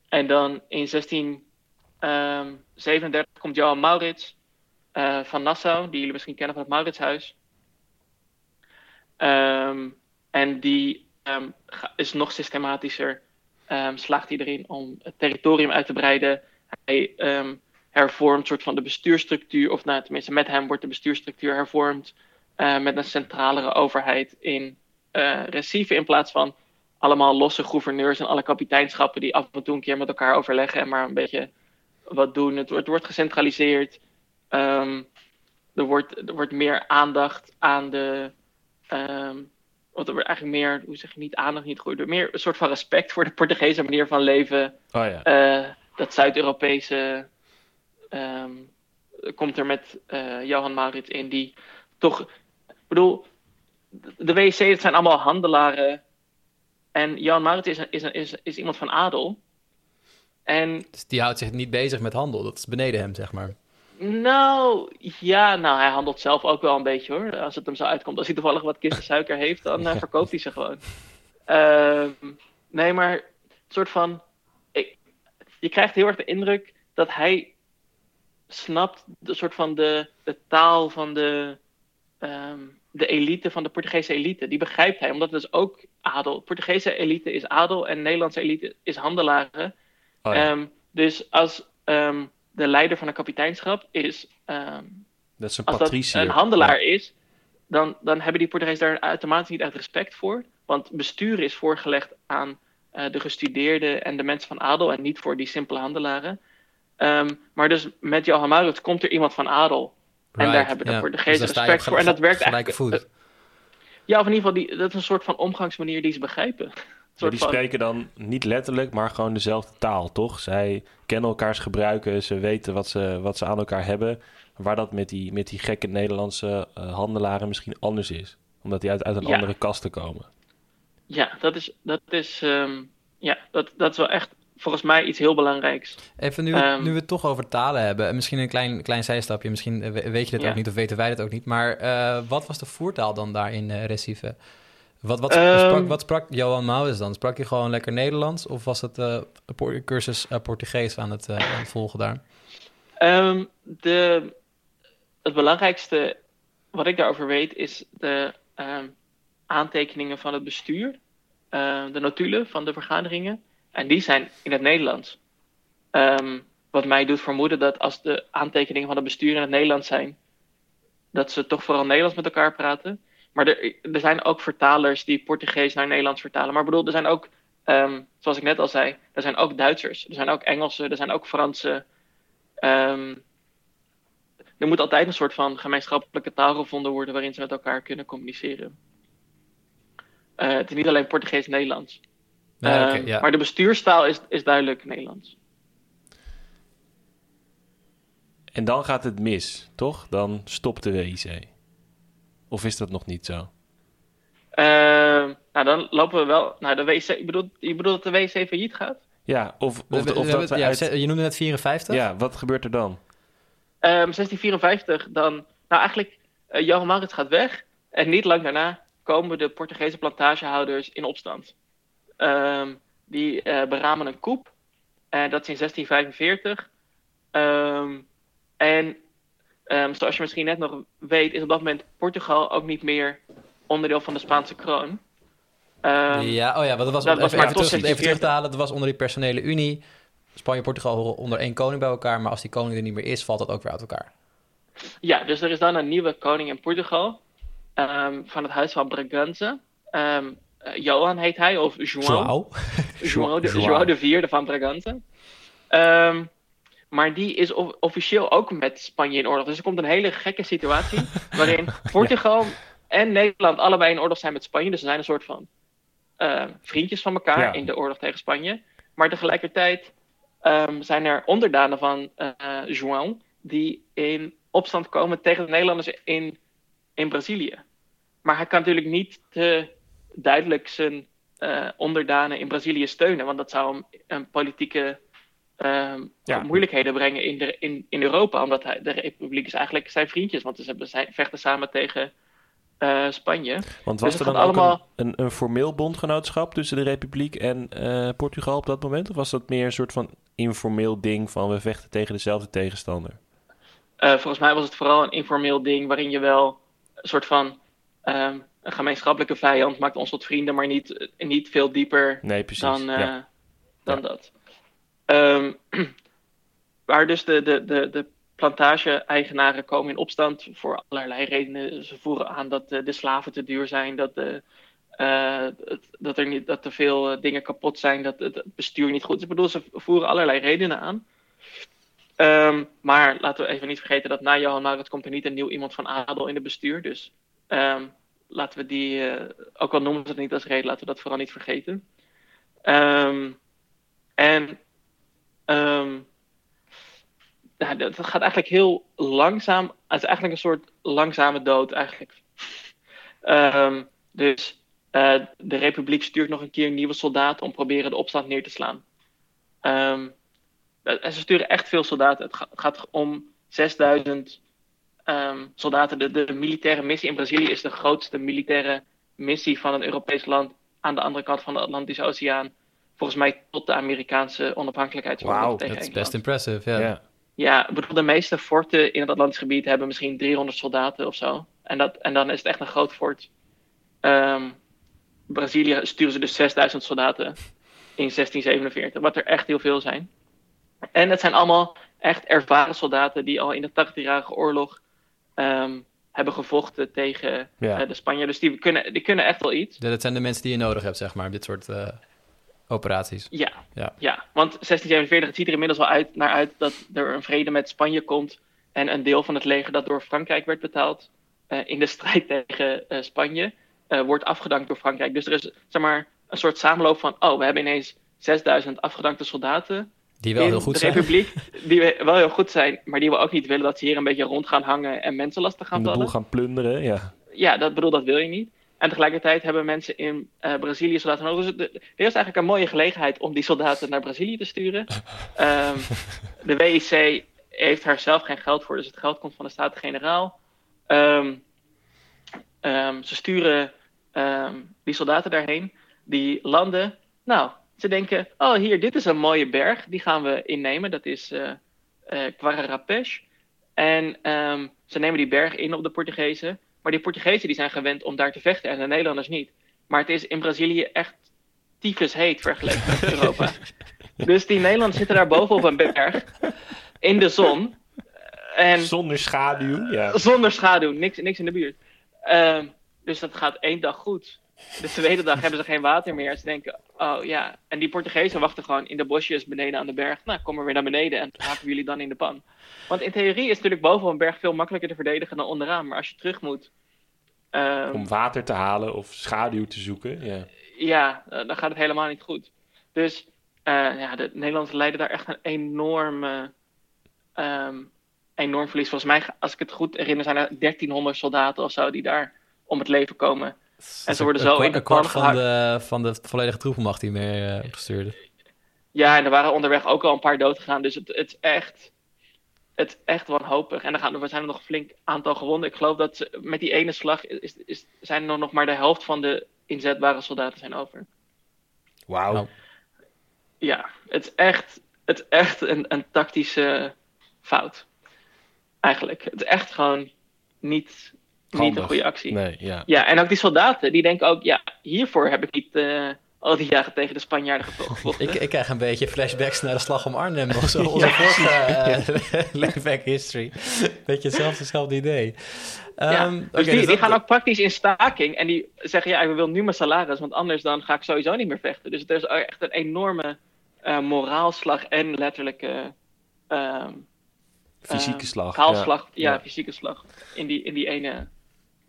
En dan in 1637 komt Johan Maurits eh, van Nassau, die jullie misschien kennen van het Mauritshuis. Ehm, en die ehm, is nog systematischer. ehm, slaagt erin om het territorium uit te breiden. Hij ehm, hervormt soort van de bestuursstructuur, of nou, tenminste met hem wordt de bestuursstructuur hervormd. eh, met een centralere overheid in eh Recife in plaats van allemaal losse gouverneurs en alle kapiteinschappen die af en toe een keer met elkaar overleggen en maar een beetje wat doen. Het, wordt- het wordt gecentraliseerd. Ehm, er, wordt, er wordt meer aandacht aan de. wat er wordt eigenlijk meer, hoe zeg je niet aandacht, niet goed, meer een soort van respect voor de Portugese manier van leven. Oh ja. Eh, dat Zuid-Europese ehm, komt er met eh, Johan Maurits in, die toch, ik bedoel, de WC, het zijn allemaal handelaren. En Johan Maurits is, een- is, een- is, is iemand van adel. En Dus die houdt zich niet bezig met handel. Dat is beneden hem, zeg maar. nou, ja, nou, hij handelt zelf ook wel een beetje hoor. Als het hem zo uitkomt. Als hij toevallig wat kisten suiker heeft, dan eh, verkoopt hij ze gewoon. Ehm, nee, maar een soort van. Ik, je krijgt heel erg de indruk dat hij snapt de soort van de, de taal van de, ehm, de elite, van de Portugese elite. Die begrijpt hij, omdat het dus ook adel. Portugese elite is adel en Nederlandse elite is handelaren. Oh ja. Ehm, dus als ehm, de leider van een kapiteinschap is, dat is een als dat een handelaar is, dan, dan hebben die Portugezen daar automatisch niet echt respect voor. Want bestuur is voorgelegd aan eh, de gestudeerden en de mensen van adel en niet voor die simpele handelaren. Ehm, maar dus met Johan Maurits komt er iemand van adel. En daar hebben de ja. Portugezen Dus je respect voor. En dat werkt eigenlijk. voet. Ja, of in ieder geval, die, dat is een soort van omgangsmanier die ze begrijpen. Maar die van- spreken dan niet letterlijk, maar gewoon dezelfde taal, toch? Zij kennen elkaars gebruiken, ze weten wat ze, wat ze aan elkaar hebben. Waar dat met die, met die gekke Nederlandse eh, handelaren misschien anders is. Omdat die uit, uit een Ja. andere kasten komen. Ja, dat is, dat is, ehm, ja, dat, dat is wel echt volgens mij iets heel belangrijks. Even nu, we- Ehm. nu we het toch over talen hebben, en misschien een klein, klein zijstapje, misschien eh, we- weet je dit Ja. ook niet of weten wij dat ook niet, maar eh, wat was de voertaal dan daar in eh, Recife? Wat, wat, Ehm. sprak, wat sprak Johan Maurits dan? Sprak hij gewoon lekker Nederlands of was het een cursus Portugees aan het, aan het volgen daar? Ehm, de, het belangrijkste wat ik daarover weet is de ehm, aantekeningen van het bestuur, de notulen van de vergaderingen. En die zijn in het Nederlands. Ehm, wat mij doet vermoeden dat als de aantekeningen van het bestuur in het Nederlands zijn, dat ze toch vooral Nederlands met elkaar praten. Maar er, er zijn ook vertalers die Portugees naar Nederlands vertalen. Maar ik bedoel, er zijn ook, ehm, zoals ik net al zei, er zijn ook Duitsers, er zijn ook Engelsen, er zijn ook Fransen. Ehm, er moet altijd een soort van gemeenschappelijke taal gevonden worden waarin ze met elkaar kunnen communiceren. Eh, het is niet alleen Portugees-Nederlands. Ja, Ehm, ja. Maar de bestuurstaal is, is duidelijk Nederlands. En dan gaat het mis, toch? Dan stopt de WIC. Of is dat nog niet zo? Ehm, nou, dan lopen we wel naar de WC. Je bedoelt, je bedoelt dat de WC failliet gaat? Ja, of, of, of dat we ja, uit... ze- Je noemde net 54? Ja, wat gebeurt er dan? Ehm 1654, dan. Nou, eigenlijk, eh, Johan Maurits gaat weg. En niet lang daarna komen de Portugese plantagehouders in opstand. Ehm, die eh, beramen een coup. En dat is in 1645. Ehm, en ehm, zoals je misschien net nog weet, is op dat moment Portugal ook niet meer onderdeel van de Spaanse kroon. Ja, oh ja, want dat was, dat even, was maar even, terug, even 1640. terug te halen. Dat was onder die personele unie. Spanje en Portugal horen onder één koning bij elkaar. Maar als die koning er niet meer is, valt dat ook weer uit elkaar. Ja, dus er is dan een nieuwe koning in Portugal. van het huis van Braganza. Ehm, eh, Johan heet hij, of João. João de, João. De Vierde van Braganza. Ehm, maar die is of- officieel ook met Spanje in oorlog. Dus er komt een hele gekke situatie. waarin Portugal en Nederland allebei in oorlog zijn met Spanje. Dus ze zijn een soort van eh, vriendjes van elkaar Ja. in de oorlog tegen Spanje. Maar tegelijkertijd ehm, zijn er onderdanen van eh João. die in opstand komen tegen de Nederlanders in, in Brazilië. Maar hij kan natuurlijk niet te duidelijk zijn eh, onderdanen in Brazilië steunen. Want dat zou hem een politieke ehm, Ja. moeilijkheden brengen in, de, in, in Europa. Omdat hij, de Republiek is eigenlijk zijn vriendjes. Want ze vechten samen tegen eh, Spanje. Want was Dus er het dan gaat ook allemaal- een, een, een formeel bondgenootschap tussen de Republiek en eh, Portugal op dat moment? Of was dat meer een soort van informeel ding van we vechten tegen dezelfde tegenstander? Volgens mij was het vooral een informeel ding waarin je wel een soort van ehm, een gemeenschappelijke vijand maakt ons tot vrienden, maar niet, niet veel dieper Nee, precies. dan, eh, ja. dan Ja. dat. Ehm, waar dus de, de, de, de plantage-eigenaren komen in opstand voor allerlei redenen. Ze voeren aan dat eh, de slaven te duur zijn, dat, de, eh, dat er niet, dat te veel dingen kapot zijn, dat het bestuur niet goed is. Ik bedoel, ze voeren allerlei redenen aan. Ehm, maar laten we even niet vergeten dat na Johan Maurits komt er niet een nieuw iemand van adel in het bestuur. Dus ehm, laten we die, eh, ook al noemen ze het niet als reden, laten we dat vooral niet vergeten. Ehm, en ehm, dat gaat eigenlijk heel langzaam. Het is eigenlijk een soort langzame dood eigenlijk. Ehm, dus eh, de Republiek stuurt nog een keer nieuwe soldaten om proberen de opstand neer te slaan. En ze sturen echt veel soldaten. Het ga- het gaat om 6000 ehm, soldaten. De, de militaire missie in Brazilië is de grootste militaire missie van een Europees land aan de andere kant van de Atlantische Oceaan. Volgens mij tot de Amerikaanse onafhankelijkheidsoorlog Wauw, tegen Dat is best impressive, ja. Ja. Bedoel, de meeste forten in het Atlantisch gebied hebben misschien 300 soldaten of zo. En, dat, en dan is het echt een groot fort. Ehm, Brazilië sturen ze dus 6000 soldaten in 1647, wat er echt heel veel zijn. En het zijn allemaal echt ervaren soldaten die al in de 80-jarige oorlog ehm, hebben gevochten tegen Ja. eh, de Spanjaarden. Dus die kunnen, die kunnen echt wel iets. Dat zijn de mensen die je nodig hebt, zeg maar, op dit soort eh, operaties. Ja, Ja. ja. want 1647, het ziet er inmiddels wel uit, naar uit dat er een vrede met Spanje komt. En een deel van het leger dat door Frankrijk werd betaald eh, in de strijd tegen Spanje, wordt afgedankt door Frankrijk. Dus er is zeg maar, een soort samenloop van, oh, we hebben ineens 6000 afgedankte soldaten Die wel heel goed de zijn. Republiek. Die we- wel heel goed zijn, maar die we ook niet willen dat ze hier een beetje rond gaan hangen en mensen lastig gaan vallen. gaan plunderen, ja. Ja, dat bedoel, dat wil je niet. En tegelijkertijd hebben mensen in eh, Brazilië soldaten nodig. Dus de- er is eigenlijk een mooie gelegenheid om die soldaten naar Brazilië te sturen. Ehm, de WIC heeft daar zelf geen geld voor, dus het geld komt van de Staten-Generaal. Ehm, ehm, ze sturen die soldaten daarheen. Die landen. Nou, ze denken: oh, hier, dit is een mooie berg. Die gaan we innemen. Dat is Guararapes. En ehm, ze nemen die berg in op de Portugezen. Maar die Portugezen die zijn gewend om daar te vechten en de Nederlanders niet. Maar het is in Brazilië echt tyfus heet vergeleken met Europa. Dus die Nederlanders zitten daar boven op een berg. In de zon. En Zonder schaduw, ja. zonder schaduw, niks, niks in de buurt. Ehm, dus dat gaat één dag goed. De tweede dag hebben ze geen water meer. En ze denken, oh ja. En die Portugezen wachten gewoon in de bosjes beneden aan de berg. Nou, kom maar weer naar beneden en haken jullie dan in de pan. Want in theorie is natuurlijk boven op een berg veel makkelijker te verdedigen dan onderaan. Maar als je terug moet, ehm, Om water te halen of schaduw te zoeken, ja. ja, eh, dan gaat het helemaal niet goed. Dus eh, ja, de Nederlanders leiden daar echt een enorme, ehm, enorm verlies. Volgens mij, als ik het goed herinner, zijn er 1300 soldaten of zo die daar om het leven komen. En ze worden Een zo kwart- in de een kwart pan van de, van de volledige troepenmacht die mee eh, gestuurd. Ja, en er waren onderweg ook al een paar dood gegaan. Dus het, het is echt het is echt wanhopig. En er, gaan, er zijn er nog een flink aantal gewonnen. Ik geloof dat ze, met die ene slag is, is, zijn er nog maar de helft van de inzetbare soldaten zijn over. Wauw. Nou. Ja, het is echt, het is echt een, een tactische fout. Eigenlijk. Het is echt gewoon niet, niet een goede actie. Nee, ja. Ja, en ook die soldaten, die denken ook, ja, hiervoor heb ik niet eh, al die jaren tegen de Spanjaarden gevochten. Ik, ik krijg een beetje flashbacks naar de slag om Arnhem of zo. Onze vorige eh, Layback History. Beetje hetzelfde, hetzelfde idee. Ja, Ehm, dus oké, die, die dat- gaan ook praktisch in staking en die zeggen, ja, ik wil nu mijn salaris, want anders dan ga ik sowieso niet meer vechten. Dus er is echt een enorme eh, moraalslag en letterlijke ehm Fysieke eh, slag. kaalslag, ja, Ja. fysieke slag, in die, in die ene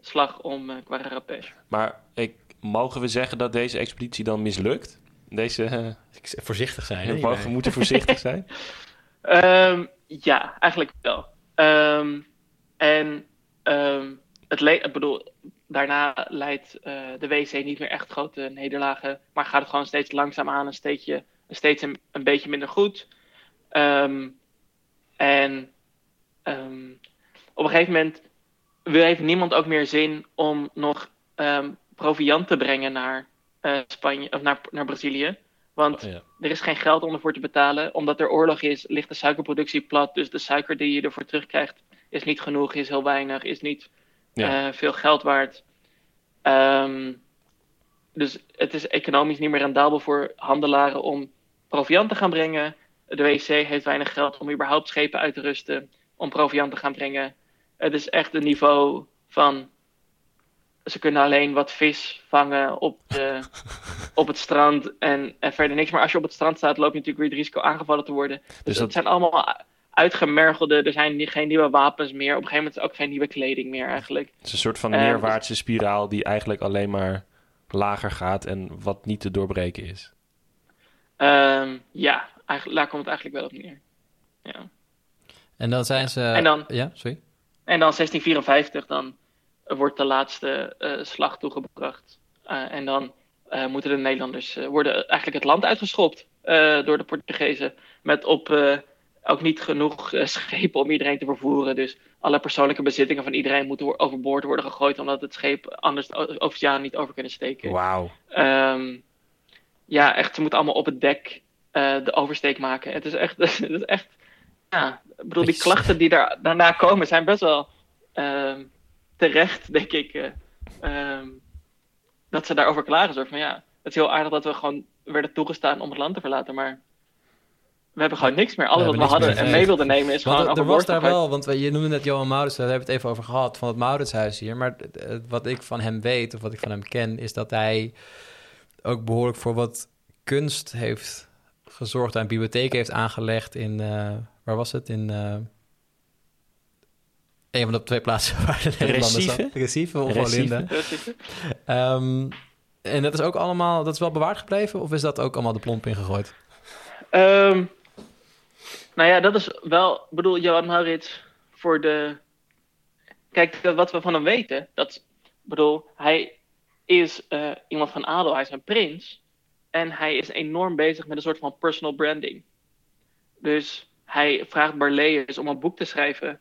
slag om uh, Guararapes. Maar ik, mogen we zeggen dat deze expeditie dan mislukt? Deze, eh, Ik zeg Voorzichtig zijn. we mogen- moeten voorzichtig zijn. Ehm, ja, eigenlijk wel. Ehm, en ehm, het le- ik bedoel, daarna leidt eh, de WC niet meer echt grote nederlagen, maar gaat het gewoon steeds langzaam aan, een, steedje, steeds een, een beetje minder goed. Ehm, en ehm, op een gegeven moment heeft niemand ook meer zin om nog ehm, proviant te brengen naar eh, Spanje of naar, naar Brazilië. Want Ja. er is geen geld om ervoor te betalen. Omdat er oorlog is, ligt de suikerproductie plat. Dus de suiker die je ervoor terugkrijgt is niet genoeg, is heel weinig, is niet Ja. eh, veel geld waard. Ehm, dus het is economisch niet meer rendabel voor handelaren om proviant te gaan brengen. De WC heeft weinig geld om überhaupt schepen uit te rusten, om proviant te gaan brengen. Het is echt een niveau van. Ze kunnen alleen wat vis vangen op, de, op het strand en, en verder niks. Maar als je op het strand staat, loop je natuurlijk weer het risico aangevallen te worden. Dus, dat- het zijn allemaal uitgemergelde. Er zijn geen nieuwe wapens meer. Op een gegeven moment is ook geen nieuwe kleding meer eigenlijk. Het is een soort van neerwaartse spiraal die eigenlijk alleen maar lager gaat en wat niet te doorbreken is. Ehm, ja, eigenlijk, daar komt het eigenlijk wel op neer. Ja. En dan zijn ze... En dan- Ja, sorry. En dan 1654, dan wordt de laatste eh, slag toegebracht. Eh, en dan eh, moeten de Nederlanders worden eigenlijk het land uitgeschopt door de Portugezen. Met op ook niet genoeg schepen om iedereen te vervoeren. Dus alle persoonlijke bezittingen van iedereen moeten overboord worden gegooid. Omdat het schip anders de oceaan niet over kunnen steken. Wauw. Ehm, ja, echt, ze moeten allemaal op het dek de oversteek maken. Het is echt, het is echt ja, ik bedoel, die klachten die daar, daarna komen zijn best wel ehm, terecht, denk ik. eh, ehm, dat ze daarover klagen. Zo van ja, het is heel aardig dat we gewoon werden toegestaan om het land te verlaten, maar we hebben gewoon niks meer. Alles We wat we hadden en mee wilden nemen is Want gewoon er- er was daar wel, want je noemde net Johan Maurits, daar hebben we het even over gehad, van het Mauritshuis hier. Maar wat ik van hem weet, of wat ik van hem ken, is dat hij ook behoorlijk voor wat kunst heeft gezorgd. Een bibliotheek heeft aangelegd in, eh, waar was het? In eh, een van de twee plaatsen waar de Nederlanders Recife? Recife of. Olinda. Ehm, en dat is ook allemaal, dat is wel bewaard gebleven? Of is dat ook allemaal de plomp ingegooid? Ehm, nou ja, dat is wel, ik bedoel, Johan Maurits voor de. Kijk, wat we van hem weten, dat, bedoel, hij is eh, iemand van adel, hij is een prins. En hij is enorm bezig met een soort van personal branding. Dus hij vraagt Barlees om een boek te schrijven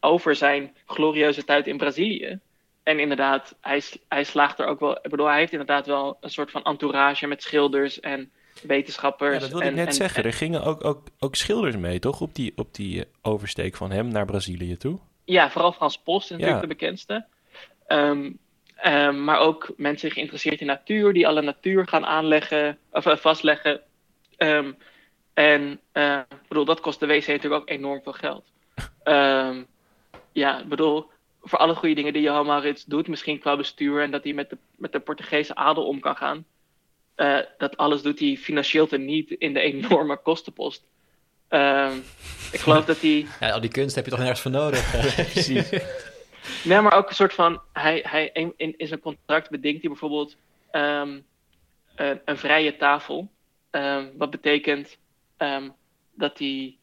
over zijn glorieuze tijd in Brazilië. En inderdaad, hij, hij slaagt er ook wel. Ik bedoel, hij heeft inderdaad wel een soort van entourage met schilders en wetenschappers. Ja, dat wilde en, ik net en- zeggen. en- Er gingen ook, ook, ook schilders mee, toch? Op die, op die eh, oversteek van hem naar Brazilië toe. Ja, vooral Frans Post is natuurlijk Ja. de bekendste. Ehm, ehm, maar ook mensen geïnteresseerd in natuur, die alle natuur gaan aanleggen, of eh, vastleggen. Ehm, en eh, ik bedoel, dat kost de WC natuurlijk ook enorm veel geld. Ehm, ja, ik bedoel, voor alle goede dingen die Johan Maurits doet, misschien qua bestuur en dat hij met de, met de Portugese adel om kan gaan. eh, dat alles doet hij financieel niet in de enorme kostenpost. Ehm, ik geloof dat hij. Ja, al die kunst heb je toch nergens voor nodig? Precies. Nee, maar ook een soort van. Hij, hij, in, in zijn contract bedingt hij bijvoorbeeld ehm, een, een vrije tafel. Ehm, wat betekent ehm, dat hij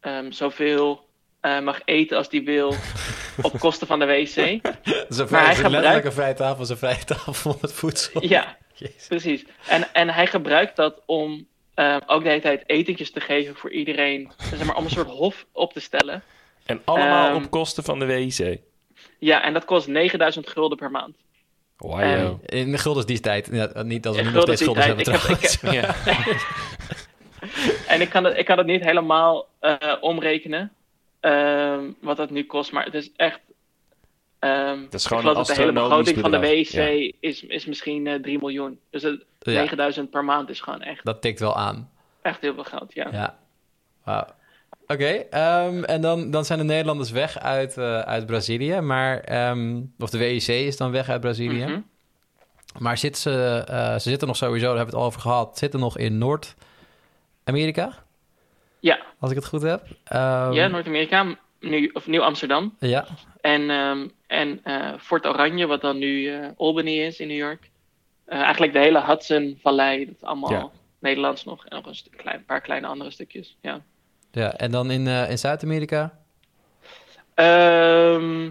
ehm, zoveel eh, mag eten als hij wil op kosten van de wc. Maar vrij, hij zo'n gebruikt- letterlijke vrije tafel, zo'n vrije tafel met voedsel. Ja, Jezus. precies. En, en hij gebruikt dat om ehm, ook de hele tijd etentjes te geven voor iedereen. Zeg maar, om een soort hof op te stellen. En allemaal op kosten van de WIC. Ja, en dat kost 9000 gulden per maand. Wow. en- In de guldens die tijd. Ja, niet dat we nu nog steeds die hebben trouwens. ja. En ik kan het, ik kan het niet helemaal eh, omrekenen, ehm, wat dat nu kost, maar het is echt... ehm, Dat is ik gewoon geloof een dat de hele begroting van de. WEC is, is misschien eh 3 miljoen. Dus het, Ja. 9000 per maand is gewoon echt, Dat tikt wel aan. echt heel veel geld, ja. Ja. Wauw. Oké, ehm, en dan, dan zijn de Nederlanders weg uit, eh, uit Brazilië, maar, of de WIC is dan weg uit Brazilië. Mhm. Maar zitten ze, eh, ze zitten nog sowieso, daar hebben we het al over gehad, zitten nog in Noord-Amerika, Ja, als ik het goed heb. Ehm, ja Noord-Amerika, nu, of Nieuw-Amsterdam. ja. En, ehm, en eh, Fort Oranje, wat dan nu eh, Albany is in New York. Eh, eigenlijk de hele Hudson-vallei, dat is allemaal Ja. Nederlands nog. En nog een stu- klein, paar kleine andere stukjes, ja. ja. En dan in, in Zuid-Amerika? Ehm,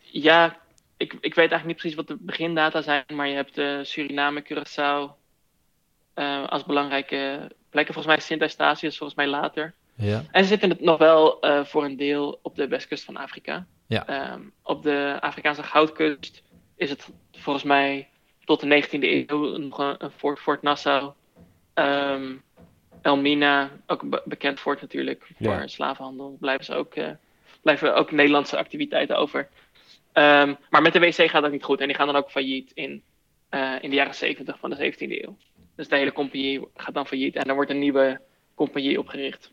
ja, ik, ik weet eigenlijk niet precies wat de begindata zijn, maar je hebt Suriname, Curaçao als belangrijke plekken. Volgens mij is Sint-Eustatius volgens mij later. Ja. En ze zitten het nog wel eh, voor een deel op de westkust van Afrika. Ja. Ehm, op de Afrikaanse goudkust is het volgens mij tot de 19e eeuw nog een, een fort, Fort Nassau. Ehm, Elmina, ook een be- bekend fort natuurlijk voor Ja. slavenhandel. Blijven ze ook, eh, blijven ook Nederlandse activiteiten over. Ehm, maar met de WC gaat dat niet goed. En die gaan dan ook failliet in, eh, in de jaren 70 van de 17e eeuw. Dus de hele compagnie gaat dan failliet. En dan wordt een nieuwe compagnie opgericht.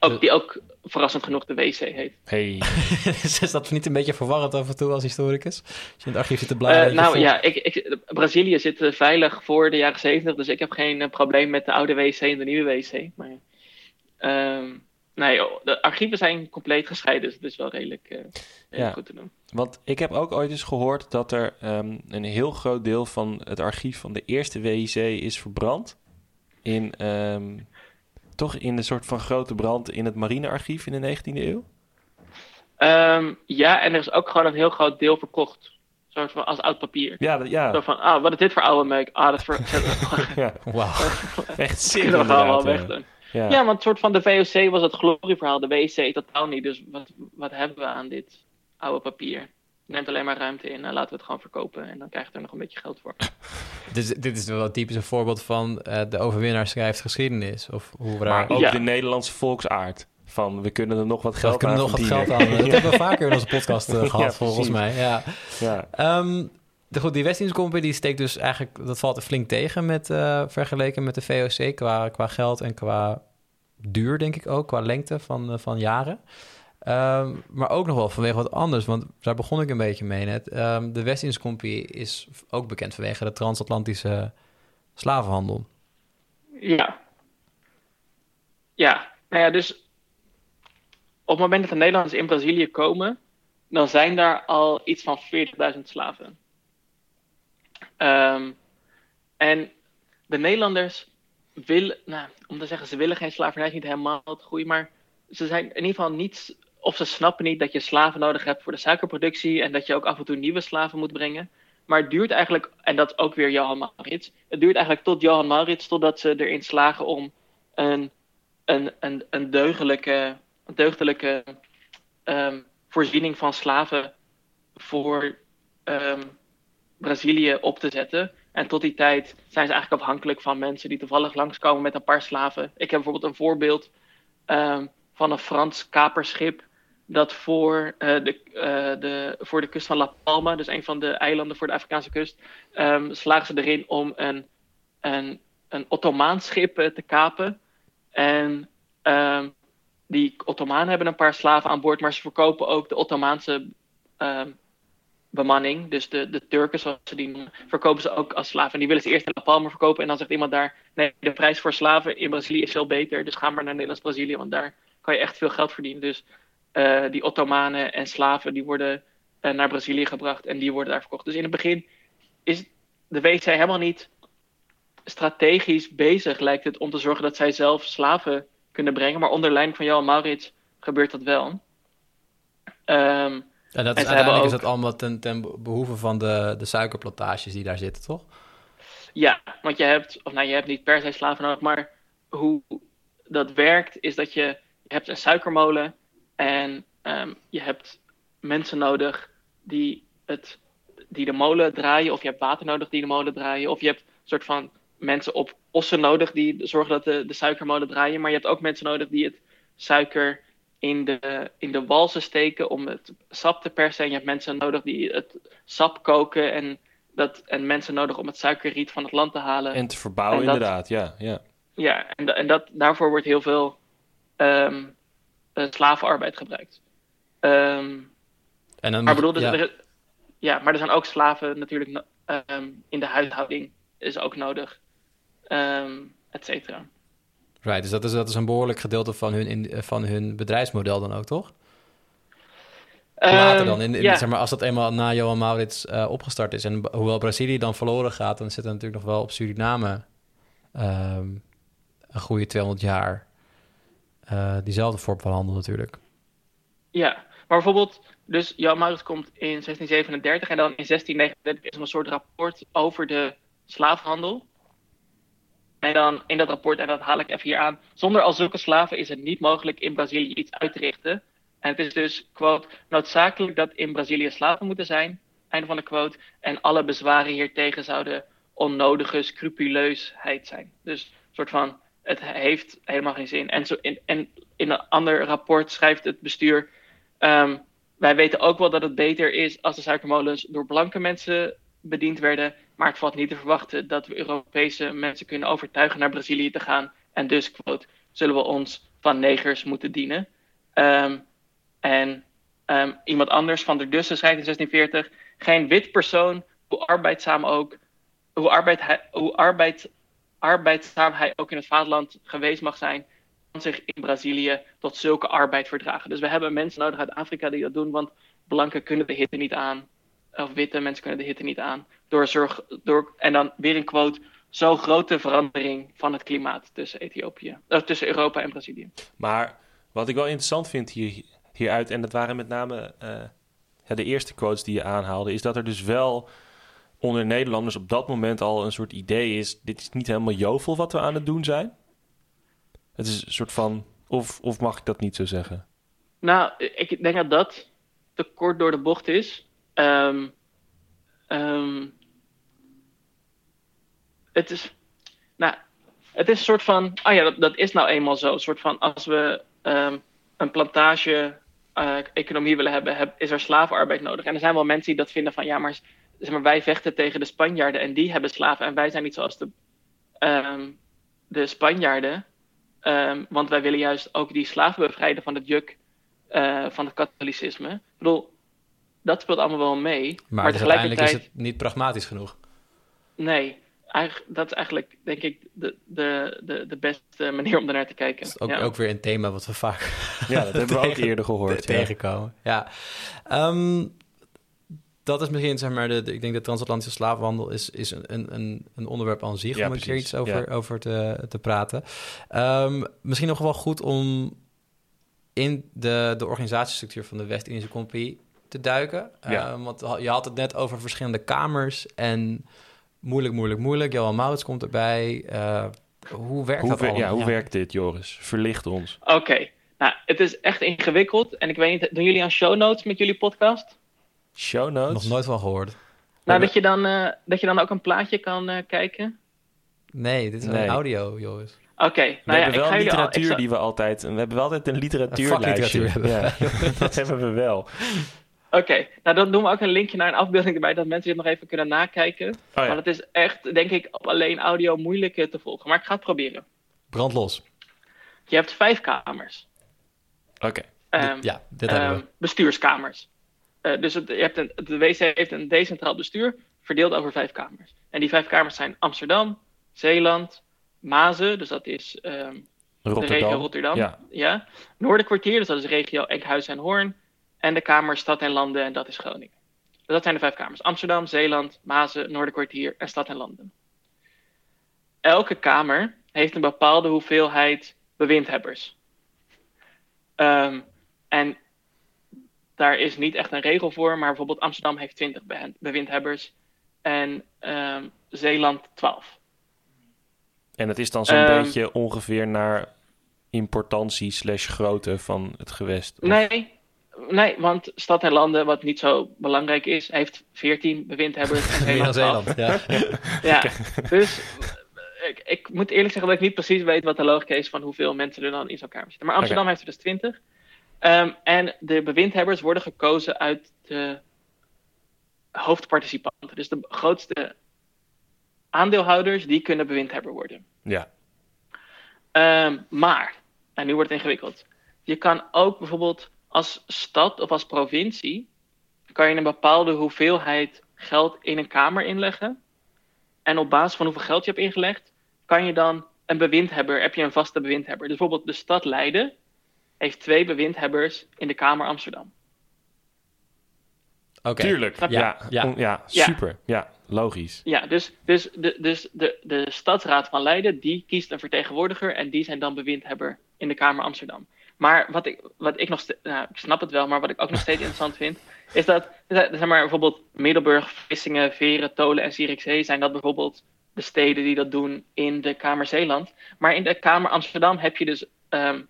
Ook, die ook verrassend genoeg de WC heet. Hey. is dat niet een beetje verwarrend af en toe als historicus? Als je in het archief zit te bladeren. Eh, nou voelt- ja, ik, ik, Brazilië zit eh, veilig voor de jaren 70, dus ik heb geen eh, probleem met de oude WC en de nieuwe WC. Maar ehm, nee, oh, de archieven zijn compleet gescheiden, dus het is wel redelijk, eh, redelijk Ja. goed te doen. Want ik heb ook ooit eens gehoord dat er ehm, een heel groot deel van het archief van de eerste WIC is verbrand. In, ehm, toch in een soort van grote brand in het marinearchief in de 19e eeuw. Ehm, ja, en er is ook gewoon een heel groot deel verkocht. Soort van als oud papier. Ja, dat- ja. Zo van, ah, wat is dit voor oude meuk? Ah, dat is voor... ja. Wauw. echt we allemaal weg doen. Ja. Ja, want soort van de VOC was het glorieverhaal, de WC totaal niet. Dus wat, wat hebben we aan dit oude papier? Neemt alleen maar ruimte in en laten we het gewoon verkopen. En dan krijg je er nog een beetje geld voor. Dit, dit is wel typisch een voorbeeld van eh, de overwinnaar schrijft geschiedenis. Of hoe we daar... Maar ook Ja. de Nederlandse volksaard. Van we kunnen er nog wat we geld kunnen aan nog wat geld aan. Dat hebben we vaker in onze podcast eh, Ja, gehad, volgens mij. Ja. Ja. Ehm, de, goed, die Company die steekt dus eigenlijk... Dat valt flink tegen met, eh, vergeleken met de VOC qua, qua geld en qua duur, denk ik ook. Qua lengte van, van jaren. Ehm, maar ook nog wel vanwege wat anders, want daar begon ik een beetje mee net. Ehm, de West-Indies Company is ook bekend vanwege de transatlantische slavenhandel. Ja. Ja, nou ja, dus op het moment dat de Nederlanders in Brazilië komen, dan zijn daar al iets van 40.000 slaven. Ehm, en de Nederlanders willen, nou, om te zeggen, ze willen geen slavernij, niet helemaal het goede, maar ze zijn in ieder geval niet, of ze snappen niet dat je slaven nodig hebt voor de suikerproductie en dat je ook af en toe nieuwe slaven moet brengen. Maar het duurt eigenlijk, en dat is ook weer Johan Maurits, het duurt eigenlijk tot Johan Maurits totdat ze erin slagen om een, een, een, een deugdelijke, een deugdelijke ehm, voorziening van slaven voor ehm, Brazilië op te zetten. En tot die tijd zijn ze eigenlijk afhankelijk van mensen die toevallig langskomen met een paar slaven. Ik heb bijvoorbeeld een voorbeeld ehm, van een Frans kaperschip dat voor, eh, de, eh, de, voor de kust van La Palma, dus een van de eilanden voor de Afrikaanse kust, ehm, slagen ze erin om een, een, een Ottomaans schip eh, te kapen. En ehm, die Ottomanen hebben een paar slaven aan boord, maar ze verkopen ook de Ottomaanse ehm, bemanning, dus de, de Turken zoals ze die noemen, verkopen ze ook als slaven. En die willen ze eerst in La Palma verkopen en dan zegt iemand daar, nee, de prijs voor slaven in Brazilië is veel beter, dus ga maar naar Nederlands-Brazilië, want daar kan je echt veel geld verdienen. Dus eh, die Ottomanen en slaven, die worden eh, naar Brazilië gebracht en die worden daar verkocht. Dus in het begin is de WC helemaal niet strategisch bezig, lijkt het, om te zorgen dat zij zelf slaven kunnen brengen. Maar onder leiding van Johan Maurits gebeurt dat wel. Ehm, En dat En is, uiteindelijk hebben is dat allemaal ten, ten behoeve van de, de suikerplantages die daar zitten, toch? Ja, want je hebt, of nou, je hebt niet per se slaven nodig, maar hoe dat werkt is dat je, je hebt een suikermolen En ehm, je hebt mensen nodig die, het, die de molen draaien, of je hebt water nodig die de molen draaien, of je hebt een soort van mensen op ossen nodig die zorgen dat de, de suikermolen draaien, maar je hebt ook mensen nodig die het suiker in de, in de walsen steken om het sap te persen. En je hebt mensen nodig die het sap koken en, dat, en mensen nodig om het suikerriet van het land te halen. En te verbouwen, En dat- inderdaad. Ja, ja. Ja, en, en dat, daarvoor wordt heel veel ehm, eh, slavenarbeid gebruikt. Ehm, En dan maar, bedoel, dus ja. er, ja, maar er zijn ook slaven natuurlijk ehm, in de huishouding is ook nodig, Ehm et cetera. Right, dus dat is, dat is een behoorlijk gedeelte van hun, in, van hun bedrijfsmodel dan ook, toch? Later dan, in, in- ja, zeg maar, als dat eenmaal na Johan Maurits eh, opgestart is... en hoewel Brazilië dan verloren gaat... dan zit er natuurlijk nog wel op Suriname... een goede 200 jaar... eh, diezelfde vorm van handel natuurlijk. Ja, maar bijvoorbeeld, dus Jan Maurits komt in 1637 en dan in 1639 is er een soort rapport over de slavenhandel. En dan in dat rapport, en dat haal ik even hier aan, zonder al zulke slaven is het niet mogelijk in Brazilië iets uit te richten. En het is dus, quote, noodzakelijk dat in Brazilië slaven moeten zijn, einde van de quote, en alle bezwaren hiertegen zouden onnodige scrupuleusheid zijn. Dus een soort van, het heeft helemaal geen zin. En, zo, in, en in een ander rapport schrijft het bestuur, ehm, wij weten ook wel dat het beter is als de suikermolens door blanke mensen bediend werden, maar het valt niet te verwachten dat we Europese mensen kunnen overtuigen naar Brazilië te gaan. En dus, quote, zullen we ons van negers moeten dienen. Ehm, en ehm, iemand anders van der Dussen schrijft in 1640, geen wit persoon, hoe arbeidzaam ook, hoe, arbeid hoe arbeid, arbeidzaam hij ook in het vaderland geweest mag zijn, kan zich in Brazilië tot zulke arbeid verdragen. Dus we hebben mensen nodig uit Afrika die dat doen, want blanken kunnen de hitte niet aan. Of witte mensen kunnen de hitte niet aan. Door zorg, door, en dan weer een quote. Zo grote verandering van het klimaat tussen Ethiopië, eh, tussen Europa en Brazilië. Maar wat ik wel interessant vind hier, hieruit, en dat waren met name eh, de eerste quotes die je aanhaalde, is dat er dus wel onder Nederlanders op dat moment al een soort idee is: dit is niet helemaal jovel wat we aan het doen zijn. Het is een soort van, of, of mag ik dat niet zo zeggen? Nou, ik denk dat dat te kort door de bocht is. Ehm, ehm, het is, nou, het is een soort van, ah ja, dat, is nou eenmaal zo. Een soort van, als we ehm, een plantage eh, economie willen hebben, heb, is er slavenarbeid nodig. En er zijn wel mensen die dat vinden van, ja, maar, zeg maar wij vechten tegen de Spanjaarden en die hebben slaven en wij zijn niet zoals de, ehm, de Spanjaarden. Ehm, want wij willen juist ook die slaven bevrijden van het juk eh, van het katholicisme. Ik bedoel, dat speelt allemaal wel mee. Maar, Maar, dus uiteindelijk tegelijkertijd, is het niet pragmatisch genoeg. nee. Eigenlijk, dat is eigenlijk, denk ik, de, de, de, de beste manier om ernaar te kijken. Dat is ook, ja. ook weer een thema wat we vaak Ja, dat hebben we ook eerder gehoord. te- ja. tegenkomen. Ja. Ehm, dat is misschien, zeg maar, de, de- ik denk de transatlantische slavenhandel is, is een, een- een, onderwerp aan zich Ja, om een keer iets over, Ja. over te, te praten. Ehm, misschien nog wel goed om in de, de organisatiestructuur van de West-Indische Compagnie te duiken. Ja. Ehm, want je had het net over verschillende kamers en moeilijk, moeilijk, moeilijk. Johan Maurits komt erbij. Eh, hoe werkt Hoe, dat allemaal? ja, hoe werkt dit, Joris? Verlicht ons. Oké, nou, het is echt ingewikkeld. En ik weet niet, doen jullie aan show notes met jullie podcast? Show notes? Nog nooit van gehoord. Nou, dat je dan, eh, dat je dan ook een plaatje kan eh, kijken? Nee, dit is Nee. een audio, Joris. Oké, We nou ja, hebben ik wel al... ik literatuur zal- die we altijd... We hebben wel altijd een literatuurlijstje. Ja, dat hebben we wel. Oké, nou dan doen we ook een linkje naar een afbeelding erbij, dat mensen dit nog even kunnen nakijken. Oh ja, Maar het is echt, denk ik, op alleen audio moeilijk te volgen. Maar ik ga het proberen. Brand los. Je hebt vijf kamers. oké. Ehm, ja, dit ehm, hebben we. bestuurskamers. Eh, dus het, je hebt een, de WC heeft een decentraal bestuur, verdeeld over vijf kamers. En die vijf kamers zijn Amsterdam, Zeeland, Mazen, dus dat is ehm, de regio Rotterdam. Rotterdam. Ja. Ja. Noorderkwartier, dus dat is de regio Enkhuizen en Hoorn. En de kamer Stad en Landen, en dat is Groningen. Dus dat zijn de vijf kamers. Amsterdam, Zeeland, Mazen, Noorderkwartier en Stad en Landen. Elke kamer heeft een bepaalde hoeveelheid bewindhebbers. Ehm, en daar is niet echt een regel voor, maar bijvoorbeeld Amsterdam heeft 20 be- bewindhebbers en ehm, Zeeland 12. En het is dan zo'n Ehm, beetje ongeveer naar importantie slash grootte van het gewest? Of- Nee, nee, want Stad en Landen, wat niet zo belangrijk is, heeft 14 bewindhebbers. En Meer dan Zeeland 12. Zeeland, ja. Ja, dus eh, ik, ik moet eerlijk zeggen dat ik niet precies weet wat de logica is van hoeveel mensen er dan in zo'n kamer zitten. Maar Amsterdam heeft er dus 20. Ehm, en de bewindhebbers worden gekozen uit de hoofdparticipanten. Dus de grootste aandeelhouders, die kunnen bewindhebber worden. Ja, Ehm, maar, en nu wordt het ingewikkeld. Je kan ook bijvoorbeeld als stad of als provincie, kan je een bepaalde hoeveelheid geld in een kamer inleggen. En op basis van hoeveel geld je hebt ingelegd, kan je dan een bewindhebber, heb je een vaste bewindhebber. Dus bijvoorbeeld de stad Leiden heeft twee bewindhebbers in de Kamer Amsterdam. Oké. tuurlijk. Ja, ja. Ja. super. Ja, logisch. Ja, dus, dus, de, dus de, de stadsraad van Leiden, die kiest een vertegenwoordiger en die zijn dan bewindhebber in de Kamer Amsterdam. Maar wat ik, wat ik nog steeds, nou, ik snap het wel, maar wat ik ook nog steeds interessant vind, is dat, zeg maar, bijvoorbeeld Middelburg, Vlissingen, Veren, Tolen en Zierikzee zijn dat bijvoorbeeld de steden die dat doen in de Kamer Zeeland. Maar in de Kamer Amsterdam heb je dus ehm,